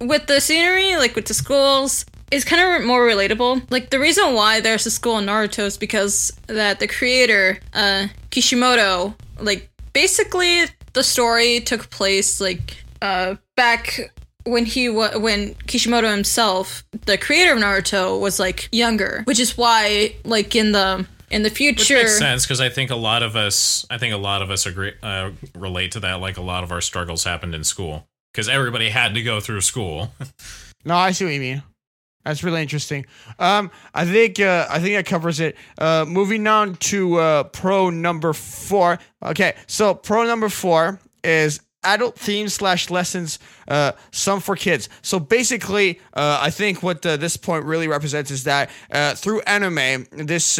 with the scenery, like with the schools, is kind of more relatable. Like the reason why there's a school in Naruto is because that the creator, uh, Kishimoto, like basically the story took place like uh back when he wa- when Kishimoto himself, the creator of Naruto, was like younger, which is why like in the in the
Which
future
makes sense because I think a lot of us, I think a lot of us agree, uh, relate to that. Like a lot of our struggles happened in school because everybody had to go through school.
No, I see what you mean. That's really interesting. Um, I think uh, I think that covers it. Uh, moving on to uh, pro number four. Okay, so pro number four is adult themes slash lessons, uh, some for kids. So basically, uh, I think what uh, this point really represents is that uh, through anime, this.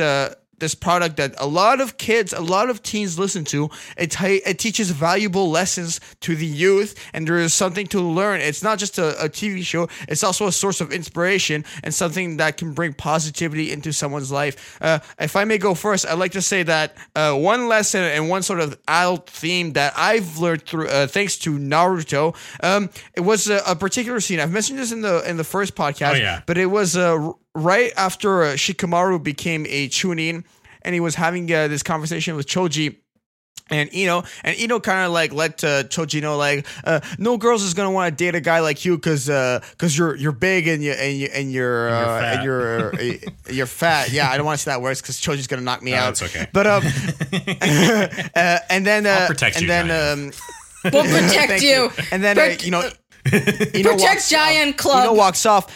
This product that a lot of kids, a lot of teens listen to. It, t- it teaches valuable lessons to the youth, and there is something to learn. It's not just a, a TV show, it's also a source of inspiration and something that can bring positivity into someone's life. Uh, if I may go first, I'd like to say that uh, one lesson and one sort of adult theme that I've learned through, uh, thanks to Naruto, um, it was a, a particular scene. I've mentioned this in the in the first podcast,
Oh, yeah.
but it was uh, r- right after uh, Shikamaru became a Chunin, and he was having uh, this conversation with Choji. And Ino and Ino kind of like let to Choji know like uh, no girls is gonna want to date a guy like you because because you're you're big and you and you and you're uh,
fat.
and you're uh, you're fat. Yeah, I don't want to say that words because Choji's gonna knock me
No,
out.
it's okay.
But um, uh, and then uh,
protect
and
you,
then
Giant.
um,
We'll protect
thank
you.
And then uh, you know, Ino
Protect
walks
Giant
off,
Club.
Ino walks off.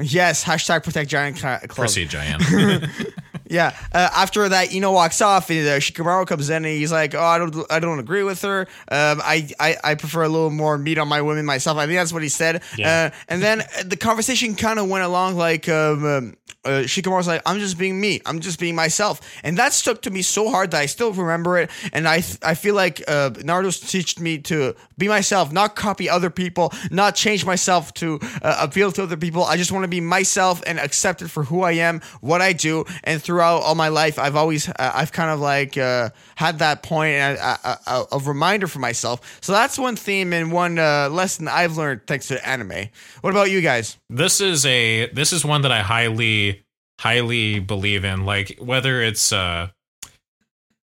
Yes, hashtag protect giant Cl- club.
Proceed, Giant.
Yeah. Uh, after that, Ino walks off, and uh, Shikamaru comes in, and he's like, "Oh, I don't, I don't agree with her. Um, I, I, I prefer a little more meat on my women myself." I think that's what he said.
Yeah.
Uh, and then the conversation kind of went along like, um, um, uh, Shikamaru's like, "I'm just being me. I'm just being myself," and that stuck to me so hard that I still remember it. And I, th- I feel like uh, Naruto's teached me to be myself, not copy other people, not change myself to uh, appeal to other people. I just want to be myself and accepted for who I am, what I do, and throughout all my life, I've always, uh, I've kind of like uh, had that point and a, a, a reminder for myself. So that's one theme and one uh, lesson I've learned thanks to anime. What about you guys?
this is a this is one that I highly highly believe in. Like whether it's uh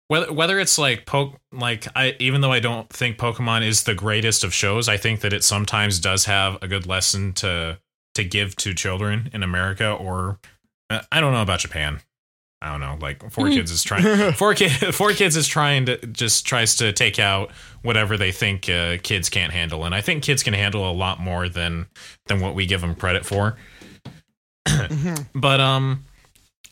whether whether it's like poke like I even though I don't think Pokemon is the greatest of shows, I think that it sometimes does have a good lesson to to give to children in America or uh, I don't know about Japan. I don't know. Like four kids is trying four kid four kids is trying to just tries to take out whatever they think uh, kids can't handle, and I think kids can handle a lot more than than what we give them credit for. But um,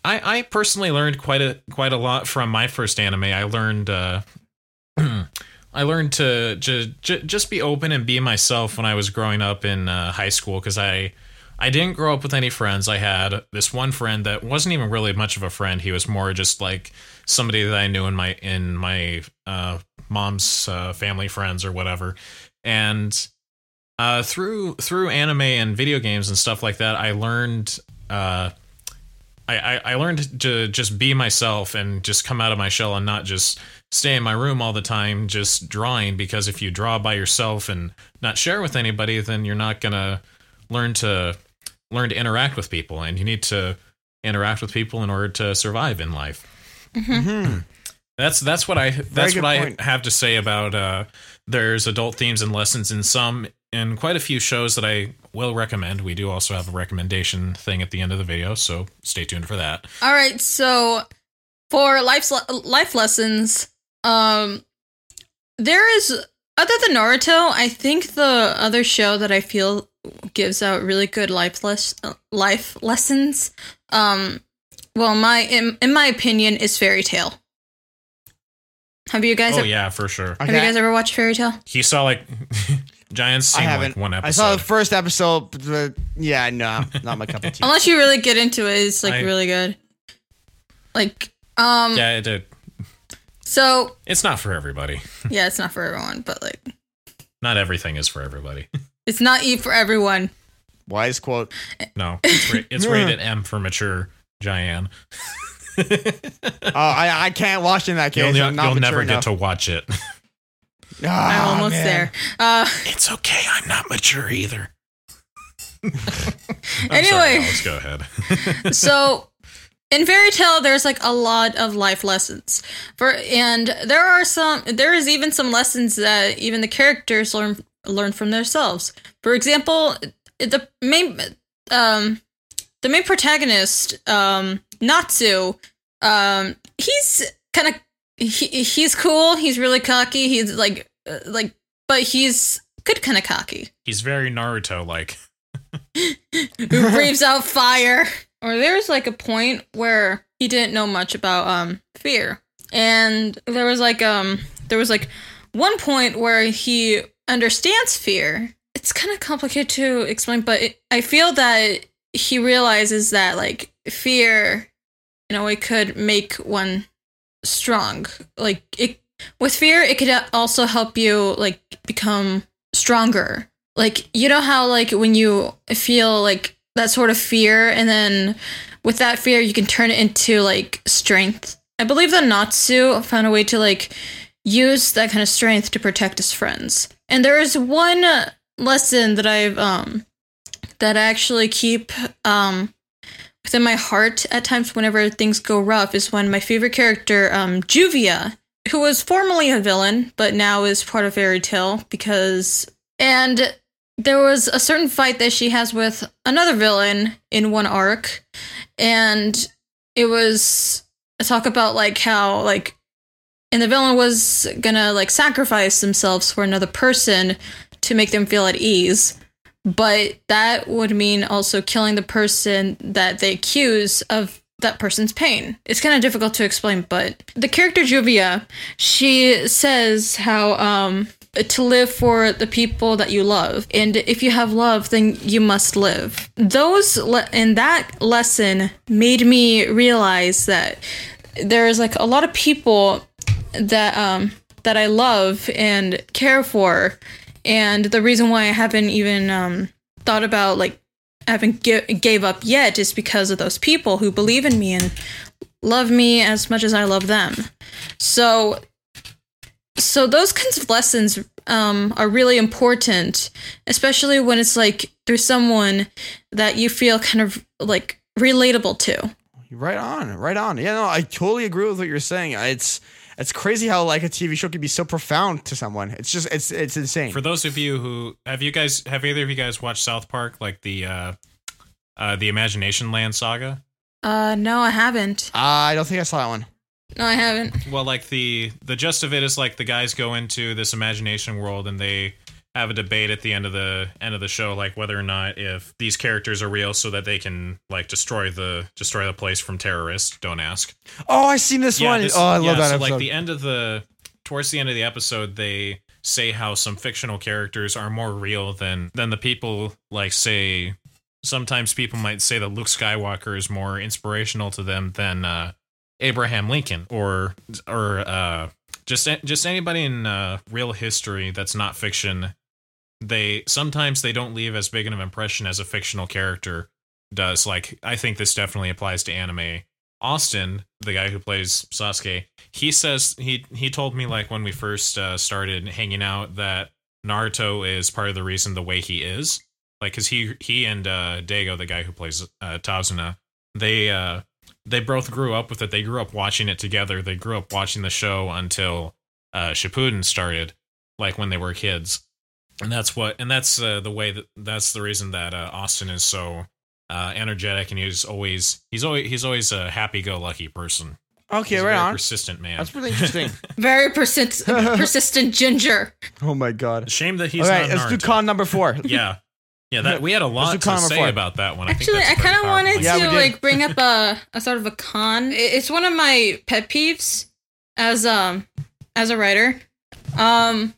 I I personally learned quite a quite a lot from my first anime. I learned uh, I learned to ju- ju- just be open and be myself when I was growing up in uh, high school because I I didn't grow up with any friends. I had this one friend that wasn't even really much of a friend. He was more just like somebody that I knew in my in my uh, mom's uh, family friends or whatever. And uh, through through anime and video games and stuff like that, I learned uh, I, I, I learned to just be myself and just come out of my shell and not just stay in my room all the time just drawing. Because if you draw by yourself and not share with anybody then you're not gonna learn to learn to interact with people. And you need to interact with people in order to survive in life. That's that's what i that's
good
what i have to say about uh there's adult themes and lessons in some in quite a few shows that i will recommend we do also have a recommendation thing at the end of the video so stay tuned for that
All right, so for life life lessons, um, there is other than Naruto, I think the other show that I feel gives out really good life les- life lessons. Um, well, my in, in my opinion, is Fairy Tail. Have you guys?
oh yeah for sure
Have you guys ever watched Fairy Tail?
he saw like giants
I haven't.
like one episode
I saw the first episode. But yeah, no, not my cup of tea.
Unless you really get into it, it's like
I-
really good. Like, um,
yeah it did
so
it's not for everybody
yeah, it's not for everyone, but like,
not everything is for everybody
it's not E for everyone.
Wise quote.
no it's, ra- it's rated m for mature Giant.
Oh, I, I can't watch in that case.
you'll
I'm not
you'll never
enough.
get to watch it
I'm
Ah,
almost
man.
there. Uh,
it's okay i'm not mature either I'm
Anyway.
sorry, Alex, go ahead
so in fairy tail there's like a lot of life lessons for and there are some there is even some lessons that even the characters learn learn from themselves for example the main um the main protagonist um natsu um he's kind of he, he's cool he's really cocky he's like uh, like but he's good kind of cocky
he's very naruto like
who breathes out fire. Or there's like a point where he didn't know much about um fear. And there was like um there was like one point where he understands fear. It's kind of complicated to explain, but it, I feel that he realizes that like fear in a way could make one strong. Like it with fear it could also help you like become stronger. Like you know how like when you feel like that sort of fear and then with that fear you can turn it into like strength? I believe that natsu found a way to like use that kind of strength to protect his friends. And there is one lesson that i've um that i actually keep um within my heart at times whenever things go rough is when my favorite character um juvia who was formerly a villain, but now is part of Fairy Tail because. And there was a certain fight that she has with another villain in one arc, and it was a talk about like how like and the villain was gonna like sacrifice themselves for another person to make them feel at ease but that would mean also killing the person that they accuse of that person's pain. It's kind of difficult to explain, but the character Juvia, she says how um to live for the people that you love, and if you have love, then you must live. Those le- and that lesson made me realize that there's like a lot of people that um that I love and care for and the reason why I haven't even um, thought about like I haven't gi- gave up yet is because of those people who believe in me and love me as much as I love them. So, so those kinds of lessons um, are really important, especially when it's like through someone that you feel kind of like relatable to.
Right on, right on. Yeah, no, I totally agree with what you're saying. It's it's crazy how like a TV show can be so profound to someone. It's just it's it's insane.
For those of you who have you guys have either of you guys watched South Park like the uh uh the Imagination Land saga?
Uh, no, I haven't.
Uh, I don't think I saw that one.
No, I haven't.
Well, like the the gist of it is like the guys go into this imagination world and they have a debate at the end of the end of the show like whether or not if these characters are real so that they can like destroy the destroy the place from terrorists don't ask
Oh, I seen this one.
this-
oh, I
yeah,
love that
so
episode.
like the end of the towards the end of the episode they say how some fictional characters are more real than than the people like say sometimes people might say that Luke Skywalker is more inspirational to them than uh Abraham Lincoln or or uh just just anybody in uh, real history that's not fiction they sometimes they don't leave as big an impression as a fictional character does. Like i think this definitely applies to anime. Austin the guy who plays sasuke he says he he told me like when we first uh, started hanging out that naruto is part of the reason the way he is. Like because he he and uh dago the guy who plays uh tazuna they uh they both grew up with it. They grew up watching it together. They grew up watching the show until uh shippuden started like when they were kids and that's what and that's uh, the way that that's the reason that uh, austin is so uh, energetic and he's always he's always he's always a happy-go-lucky person
okay,
he's a
right
very
on.
persistent man
That's really interesting.
Very persistent, persistent ginger.
oh my god.
shame that he's
All right,
not
let's do
Naruto.
con number four.
yeah yeah that we had a lot
do
to say
four.
about that one
Actually,
I,
I
think that's a
kind of wanted
Yeah,
to like bring up a, a sort of a con. It's one of my pet peeves as um as a writer. Um,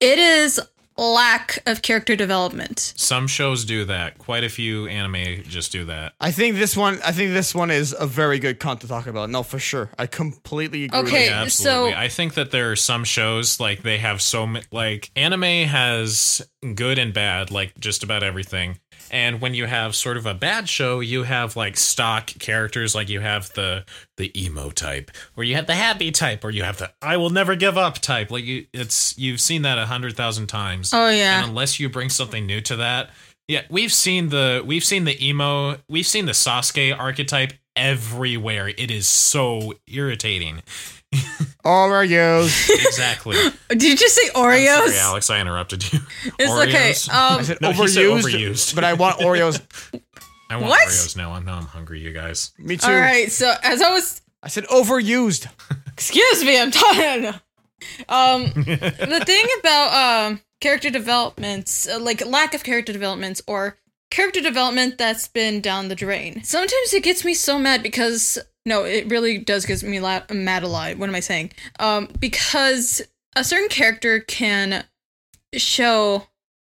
it is lack of character development.
some shows do that quite a few anime just do that
I think this one. I think this one is a very good con to talk about. No, for sure. I completely agree. with
Okay,
you.
Yeah, absolutely.
so-
I think that there are some shows like they have so many like anime has good and bad, like just about everything. And when you have sort of a bad show, you have like stock characters, like you have the the emo type, or you have the happy type, or you have the I will never give up type. Like you, it's you've seen that a hundred thousand times.
Oh yeah.
And unless you bring something new to that, yeah, we've seen the we've seen the emo, we've seen the Sasuke archetype everywhere. It is so irritating.
Oreos.
Exactly.
Did you just say
I'm
Oreos?
sorry, Alex, I interrupted you.
It's okay.
Oreos?
I
Um,
said
No,
overused,
said overused.
but I want Oreos.
I want
What?
Oreos now. Now I'm hungry, you guys.
Me too.
all right. So as I was
I said overused.
Excuse me, I'm talking. Um, the thing about um character developments, uh, like lack of character developments or character development that's been down the drain. Sometimes it gets me so mad because no, it really does get me la- mad a lot. What am I saying? Um, because a certain character can show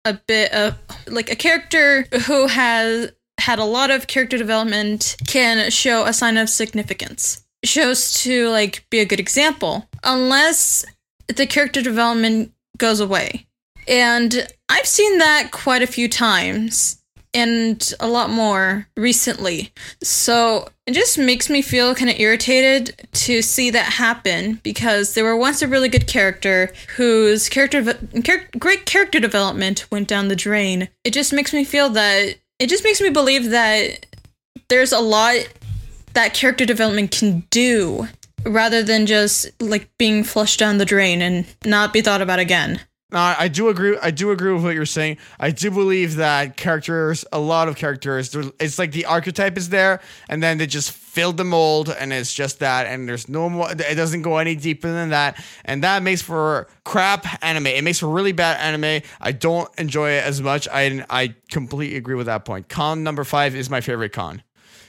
a bit of like a character who has had a lot of character development can show a sign of significance shows to like be a good example unless the character development goes away and i've seen that quite a few times and a lot more recently so it just makes me feel kind of irritated to see that happen because there were once a really good character whose character char- great character development went down the drain it just makes me feel that it just makes me believe that there's a lot that character development can do rather than just like being flushed down the drain and not be thought about again.
No, I do agree. I do agree with what you're saying. I do believe that characters, a lot of characters, it's like the archetype is there, and then they just filled the mold, and it's just that, and there's no more. It doesn't go any deeper than that, and that makes for crap anime. It makes for really bad anime. I don't enjoy it as much. I I completely agree with that point. Con number five is my favorite con.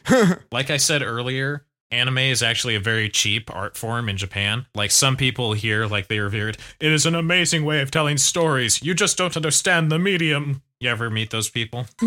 Like I said earlier, anime is actually a very cheap art form in Japan. Like some people here, like they revered, it is an amazing way of telling stories. You just don't understand the medium. You ever meet those people?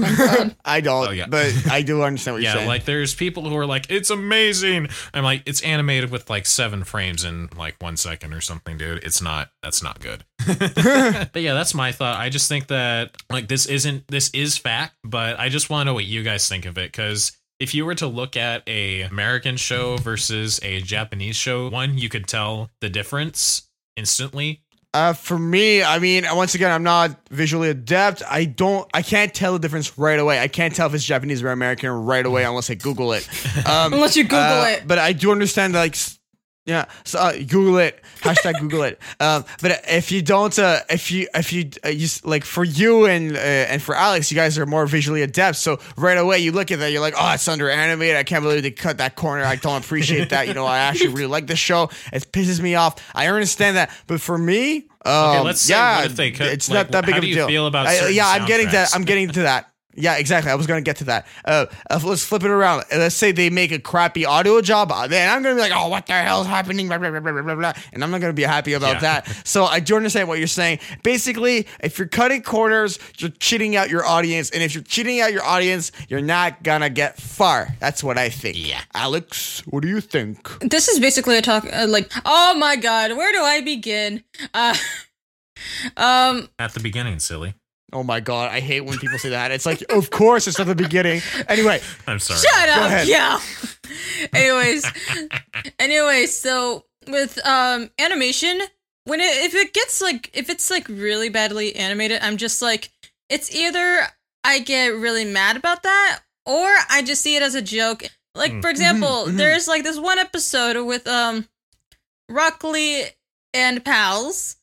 I don't,
Oh, yeah.
but I do understand what you're
Yeah,
saying.
like there's people who are like, it's amazing. I'm like, it's animated with like seven frames in like one second or something, dude. It's not. That's not good. but yeah, that's my thought. I just think that like this isn't. This is fact, but I just want to know what you guys think of it because. If you were to look at a American show versus a Japanese show, one you could tell the difference instantly.
Uh, for me, I mean, once again, I'm not visually adept. I don't, I can't tell the difference right away. I can't tell if it's Japanese or American right away unless I Google it. Um,
Unless you Google
uh,
it.
But I do understand, like, s- yeah, so, uh, Google it. Hashtag Google it. Um, but if you don't, uh, if you, if you, uh, you like for you and uh, and for Alex, you guys are more visually adept. So right away, you look at that, you're like, oh, it's under animated. I can't believe they cut that corner. I don't appreciate that. You know, I actually really like the show. It pisses me off. I understand that, but for me, um,
let's say
yeah,
if they cut-
it's
like,
not that big of a deal.
feel about
I- yeah, I'm getting to? I'm getting to that. Yeah, exactly. I was gonna get to that. Uh, uh, let's flip it around. Uh, Let's say they make a crappy audio job, uh, then I'm gonna be like, "Oh, what the hell is happening?" Blah, blah, blah, blah, blah, blah, and I'm not gonna be happy about
Yeah.
that. So I do understand what you're saying. Basically, if you're cutting corners, you're cheating out your audience, and if you're cheating out your audience, you're not gonna get far. That's what I think.
Yeah.
Alex, what do you think?
This is basically a talk uh, like, oh my god, where do I begin? Uh, um,
At the beginning, silly.
Oh my god, I hate when people say that. It's like, of course, it's at the beginning. Anyway,
I'm sorry.
Shut up.
ahead.
Yeah. anyways, anyways, so with um animation, when it if it gets like if it's like really badly animated, I'm just like it's either I get really mad about that or I just see it as a joke. Like for example,
mhm.
there's like this one episode with um Rock Lee and pals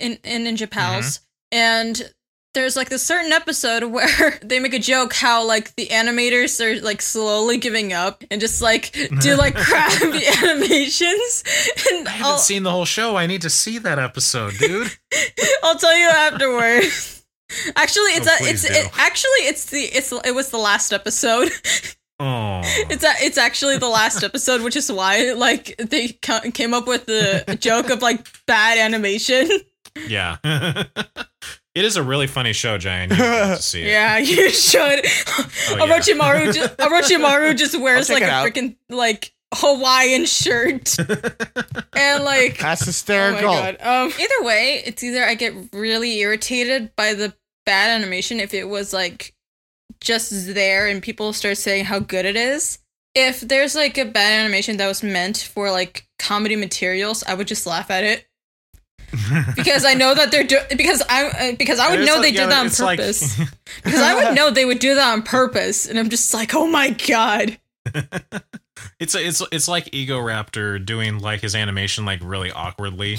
in in Ninja Pals and there's like this certain episode where they make a joke how like the animators are like slowly giving up and just like do like crappy animations and
I haven't
I'll,
seen the whole show. I need to see that episode, dude.
I'll tell you afterwards. Actually, it's
Oh,
a, it's it, actually it's the it's it was the last episode.
Oh,
It's a, it's actually the last episode, which is why like they ca- came up with the joke of like bad animation.
yeah. It is a really funny show, Jane. You to see it.
Yeah, you should.
Oh, yeah.
Orochimaru, just, Orochimaru just wears like a freaking like Hawaiian shirt, and like
that's
oh my
hysterical.
god. Um, either way, it's either I get really irritated by the bad animation if it was like just there and people start saying how good it is. If there's like a bad animation that was meant for like comedy materials, I would just laugh at it. Because I know that they're do- because I uh, because I would know
like-
they did that on
it's like-
purpose. because I would know they would do that on purpose, and I'm just like, oh my god.
it's it's it's like Egoraptor doing like his animation like really awkwardly.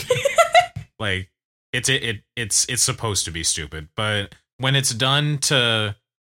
like it's it, it it's it's supposed to be stupid, but when it's done to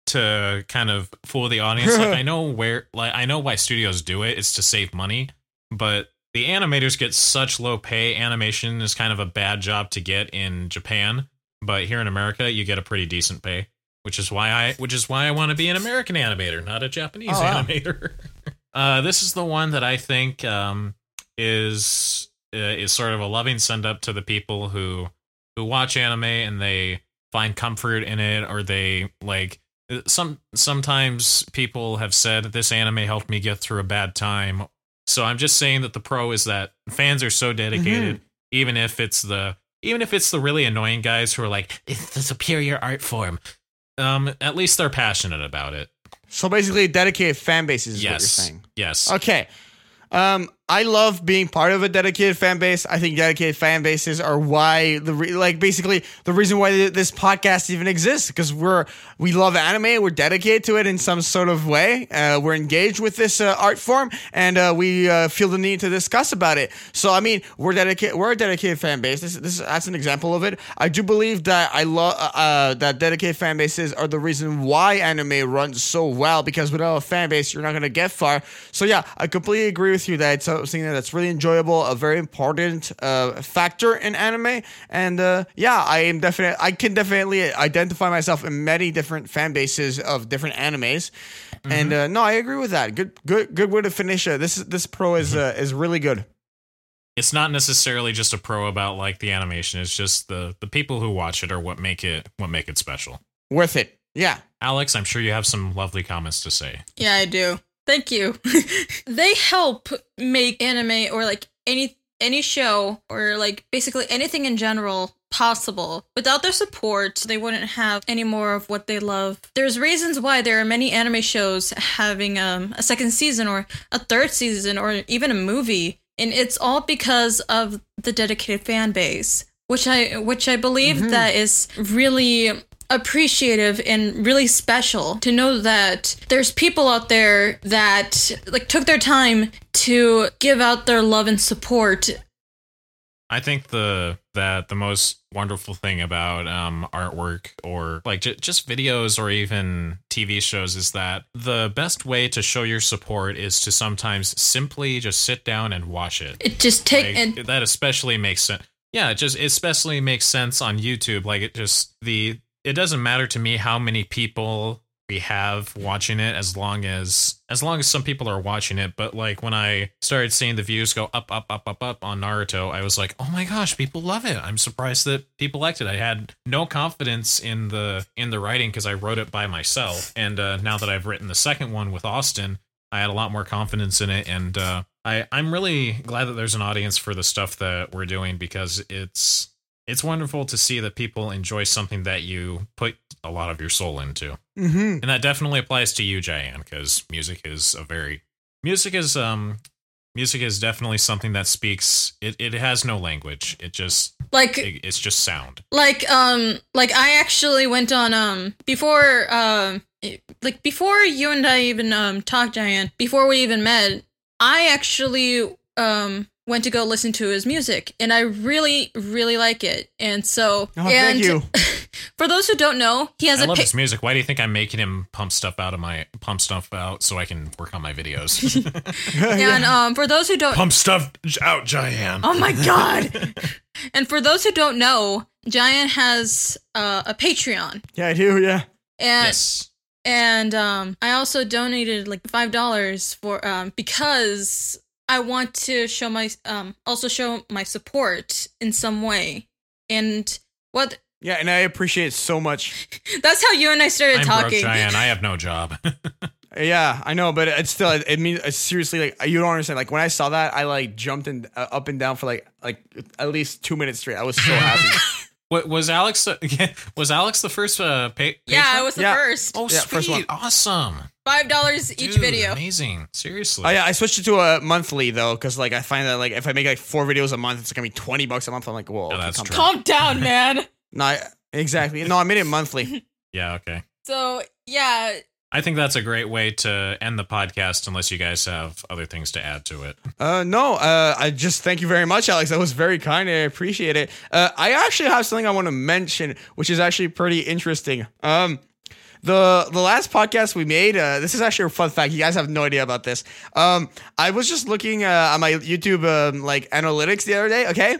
to kind of fool the audience, like I know where like I know why studios do it, it's to save money, but the animators get such low pay. Animation is kind of a bad job to get in Japan, but here in America, you get a pretty decent pay, which is why I which is why I want to be an American animator, not a Japanese
Oh, wow.
animator. uh, this is the one that I think um, is uh, is sort of a loving send up to the people who who watch anime and they find comfort in it, or they like some sometimes people have said this anime helped me get through a bad time so i'm just saying that the pro is that fans are so dedicated even if it's the even if it's the really annoying guys who are like it's the superior art form. Um at least they're passionate about it.
So basically, a dedicated fan base is what you're
yes.
saying.
yes.
Okay. Um, I love being part of a dedicated fan base. I think dedicated fan bases are why the re- like basically the reason why th- this podcast even exists because we're we love anime. We're dedicated to it in some sort of way. Uh, we're engaged with this uh, art form, and uh, we uh, feel the need to discuss about it. So I mean, we're dedicated. We're a dedicated fan base. This, this that's an example of it. I do believe that I love uh, that dedicated fan bases are the reason why anime runs so well because without a fan base, you're not gonna get far. So yeah, I completely agree with you that something that's really enjoyable, a very important uh, factor in anime. And uh, yeah, I am definitely, I can definitely identify myself in many different fan bases of different animes. And uh, no, I agree with that. Good, good, good way to finish it. This this pro is uh, is really good.
It's not necessarily just a pro about like the animation. It's just the the people who watch it are what make it what make it special.
Worth it. Yeah.
Alex, I'm sure you have some lovely comments to say.
Yeah, I do. Thank you. they help make anime or like any any show or like basically anything in general possible. Without their support, they wouldn't have any more of what they love. There's reasons why there are many anime shows having um, a second season or a third season or even a movie, and it's all because of the dedicated fan base, which I which I believe that is really appreciative and really special to know that there's people out there that like took their time to give out their love and support
I think the that the most wonderful thing about um, artwork or like j- just videos or even TV shows is that the best way to show your support is to sometimes simply just sit down and watch it.
it just take
Like,
and
that especially makes sense. Yeah, it just especially makes sense on YouTube. Like it just the it doesn't matter to me how many people we have watching it as long as as long as some people are watching it. But like when I started seeing the views go up, up, up, up, up on Naruto, I was like, oh my gosh, people love it. I'm surprised that people liked it. I had no confidence in the in the writing because I wrote it by myself, and uh, now that I've written the second one with Austin, I had a lot more confidence in it, and uh, I I'm really glad that there's an audience for the stuff that we're doing because it's it's wonderful to see that people enjoy something that you put a lot of your soul into,
Mm-hmm.
and that definitely applies to you, Jayan, because music is a very music is um music is definitely something that speaks. It it has no language. It just
like
it, it's just sound.
like um like I actually went on um before um like before you and I even um talked Giant before we even met I actually um went to go listen to his music and I really really like it and so
Oh,
and
thank you.
for those who don't know he has
I
a
love
pa-
his music. Why do you think I'm making him pump stuff out of my pump stuff out so I can work on my videos?
and um for those who don't
pump stuff out, Jayan.
Oh my god. and for those who don't know Giant has uh, a Patreon
Yeah, I do. Yeah.
and
Yes.
and um, I also donated like five dollars for um, because I want to show my um, also show my support in some way. And what
Yeah, and I appreciate it so much.
that's how you and I started
I'm
talking.
broke, Jayan. I have no job.
Yeah, I know, but it's still. It means it's seriously like you don't understand. Like when I saw that, I like jumped in uh, up and down for like like at least two minutes straight. I was so happy.
What was Alex? Uh, was Alex the first? Uh, pa-
yeah,
patron?
I was the
Yeah.
first.
Oh,
Yeah,
sweet!
first one.
Awesome,
Five dollars each
Dude,
video.
Amazing. Seriously.
Oh yeah, I switched it to a monthly though, because like I find that like if I make like four videos a month, it's gonna be twenty bucks a month. I'm like, whoa,
Yeah,
okay,
that's
calm
true.
down.
Calm down, man.
No, I, exactly. No, I made it monthly.
Yeah. Okay.
So yeah,
I think that's a great way to end the podcast, unless you guys have other things to add to it.
Uh, no, uh, I just thank you very much, Alex. That was very kind. I appreciate it. Uh, I actually have something I want to mention, which is actually pretty interesting. Um, the the last podcast we made, uh, this is actually a fun fact. You guys have no idea about this. Um, I was just looking uh, on my YouTube um, like analytics the other day. Okay.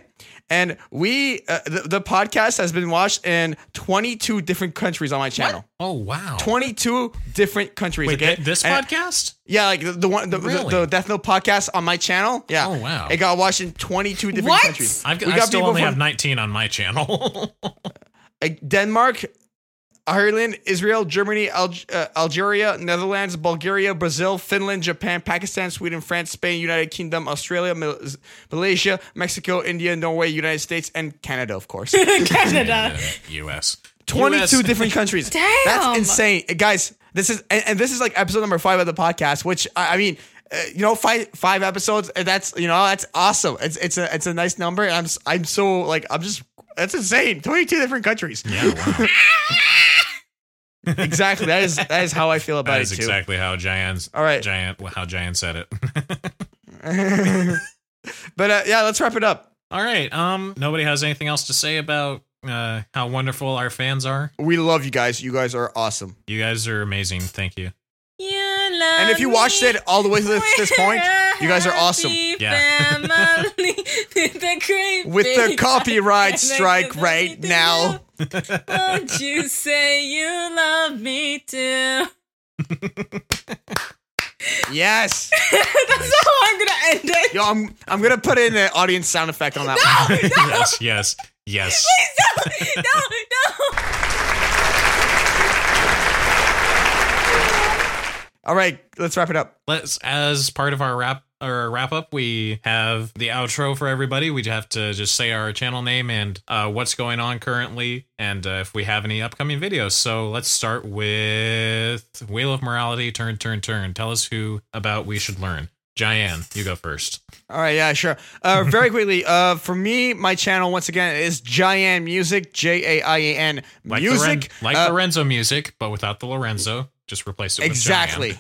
And we, uh, the, the podcast has been watched in 22 different countries on my channel.
Oh wow.
22 different countries.
Wait,
okay.
th- this
And-
podcast?
yeah, like the, the one, the,
Really?
the, the Death Note podcast on my channel. Yeah.
Oh, wow.
It got watched in 22 different
What?
countries.
I've,
we
I
got
still only
from
have 19 on my channel.
Denmark, Ireland, Israel, Germany, Alg- uh, Algeria, Netherlands, Bulgaria, Brazil, Finland, Japan, Pakistan, Sweden, France, Spain, United Kingdom, Australia, Mal- Malaysia, Mexico, India, Norway, United States, and Canada, of course.
Canada.
U.S.
22
US.
different countries.
Damn.
That's insane. Uh, Guys, this is and, and this is like episode number 5 of the podcast, which I, I mean, uh, you know, five five episodes. and That's you know, that's awesome. It's it's a it's a nice number. And I'm s- I'm so like I'm just that's insane. Twenty two different countries.
Yeah, wow.
exactly. That is that is how I feel about
that
it
is
too.
exactly how Giant's
All right.
Giant how Giant said it.
But uh, yeah, let's wrap it up.
All right. Um nobody has anything else to say about uh how wonderful our fans are.
We love you guys. You guys are awesome.
You guys are amazing. Thank you.
You love
And if you watched it all the way to this, this point, you guys are awesome.
Yeah.
with the
With the copyright strike right now.
else. Won't you say you love me too?
Yes.
That's how I'm gonna end it.
Yo, I'm I'm gonna put in an audience sound effect on that one.
yes, yes, yes.
no, no.
All right, let's wrap it up.
Let's as part of our wrap or wrap up, we have the outro for everybody. We have to just say our channel name and uh, what's going on currently, and uh, if we have any upcoming videos. So let's start with Wheel of Morality. Turn, turn, turn. Tell us who about we should learn. Diane, you go first.
All right, yeah, sure. Uh, very quickly, uh, for me, my channel once again is Jaian Music, J A I A N
Like
Music.
Loren- like
Uh,
Lorenzo music, but without the Lorenzo. Just replace it with
Exactly.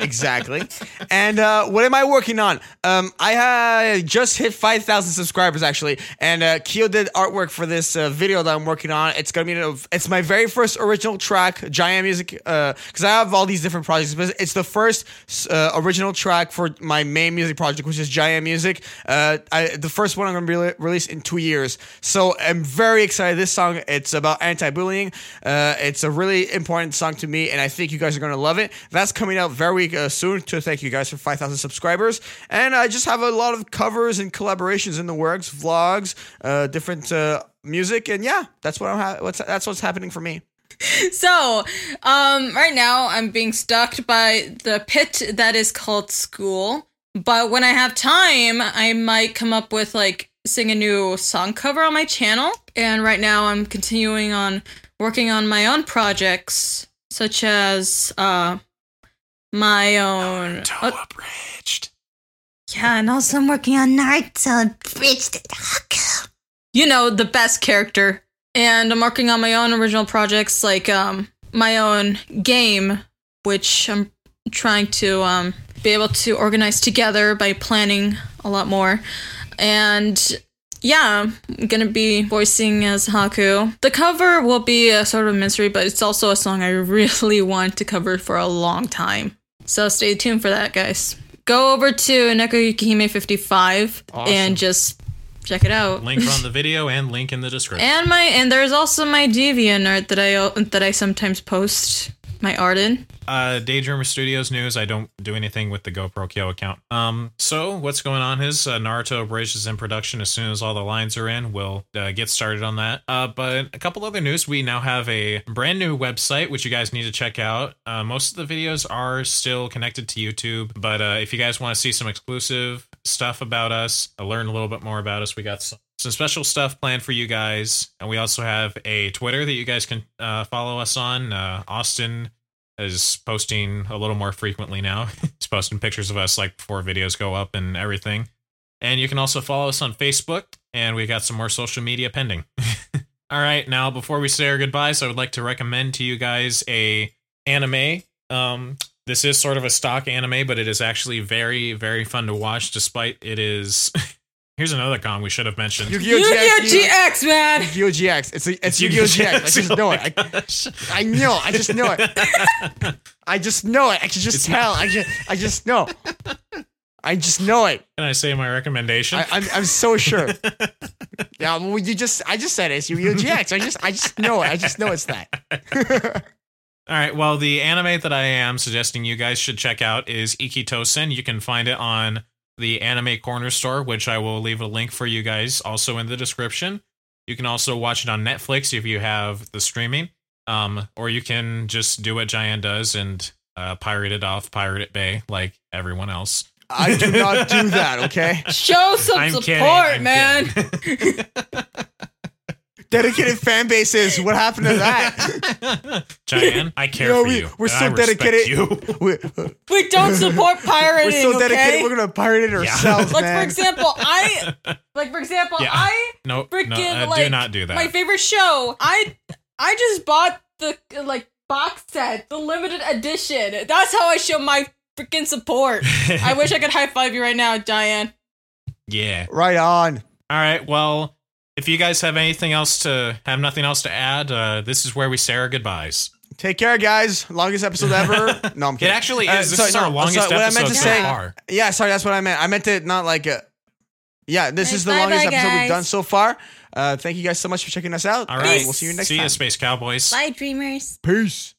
Exactly. And uh, what am I working on? Um, I uh, just hit 5,000 subscribers actually, and uh, Keo did artwork for this uh, video that I'm working on. It's gonna be it's my very first original track, Giant Music, because I have all these different projects, but it's the first uh, original track for my main music project, which is Giant Music. Uh, I, the first one I'm gonna be re- release in two years, so I'm very excited. This song it's about anti-bullying. Uh, it's a really important song to me, and I think you guys are gonna love it. That's coming out very uh, soon. To thank you guys for 5,000 subscribers, and I just have a lot of covers and collaborations in the works, vlogs, uh, different uh, music, and yeah, that's what I'm. Ha- what's that's what's happening for me.
So, um, right now I'm being stalked by the pit that is called school. But when I have time, I might come up with like sing a new song cover on my channel. And right now I'm continuing on working on my own projects, such as uh my own. Uh,
abridged.
yeah, and also I'm working on Naruto Bridged Haku. You know, the best character. And I'm working on my own original projects, like um my own game, which I'm trying to um be able to organize together by planning a lot more. And yeah, I'm gonna be voicing as Haku. The cover will be a sort of mystery, but it's also a song I really want to cover for a long time. So stay tuned for that, guys. Go over to Nekuyukihime55
Awesome.
and just check it out.
Link on the video and link in the description.
And my and there's also my DeviantArt that I that I sometimes post my Arden.
uh daydreamer studios news. I don't do anything with the gopro kyo account. Um so what's going on is uh, naruto bridge is in production as soon as all the lines are in. We'll uh, get started on that. Uh but a couple other news. We now have a brand new website which you guys need to check out. Uh, most of the videos are still connected to youtube but uh if you guys want to see some exclusive stuff about us uh, learn a little bit more about us we got some some special stuff planned for you guys and we also have a twitter that you guys can uh, follow us on uh, austin is posting a little more frequently now. He's posting pictures of us like before videos go up and everything. And you can also follow us on Facebook, and we got some more social media pending. All right, now before we say our goodbyes, I would like to recommend to you guys a anime. Um, this is sort of a stock anime, but it is actually very, very fun to watch. Despite it is, here's another con we should have mentioned.
Yu-Gi-Oh!
Yu-Gi-Oh!
GX,
GX, man!
Yu-Gi-Oh! GX. It's a, it's Yu-Gi-Oh! GX. I just know it. I, oh I know. I just know it. I just know it. I can just
It's
tell. I just I just know. I just know it.
Can I say my recommendation?
I, I'm I'm so sure. Yeah, well, you just I just said it. it's Yu-Gi-Oh! GX. I just I just know it. I just know it's that.
All right. Well, the anime that I am suggesting you guys should check out is Ikkitousen. You can find it on the Anime Corner Store, which I will leave a link for you guys also in the description. You can also watch it on Netflix if you have the streaming, um, or you can just do what Giant does and uh, pirate it off Pirate it Bay like everyone else.
I do not do that. Okay.
Show some
I'm
support,
kidding.
Man.
kidding.
dedicated fan bases. What happened to that?
Giant, I care
Yo,
for
we-
you.
we're so
I
dedicated.
You.
we,
We don't support pirating.
we're so dedicated.
okay?
We're gonna pirate it ourselves,
like
man.
for example, I like for example,
Yeah.
I
No,
freaking
no, uh,
like
do not do that.
my favorite show. I I just bought the like box set, the limited edition. That's how I show my freaking support. I wish I could high five you right now, Diane.
yeah.
right on.
All right. Well, if you guys have anything else to have nothing else to add, uh, this is where we say our goodbyes.
Take care, guys. Longest episode ever. No, I'm kidding.
It
kidding.
actually
Uh,
is. This
sorry,
is our
no,
longest
sorry, what I meant to
so
say-
far.
Yeah, sorry, that's what I meant. I meant it not like a. Yeah, this
Hey,
is the
bye-bye,
longest episode
guys.
we've done so far. Uh, thank you guys so much for checking us out.
All right,
and
right.
we'll see you next
See
time.
you, Space Cowboys.
Bye, dreamers.
Peace.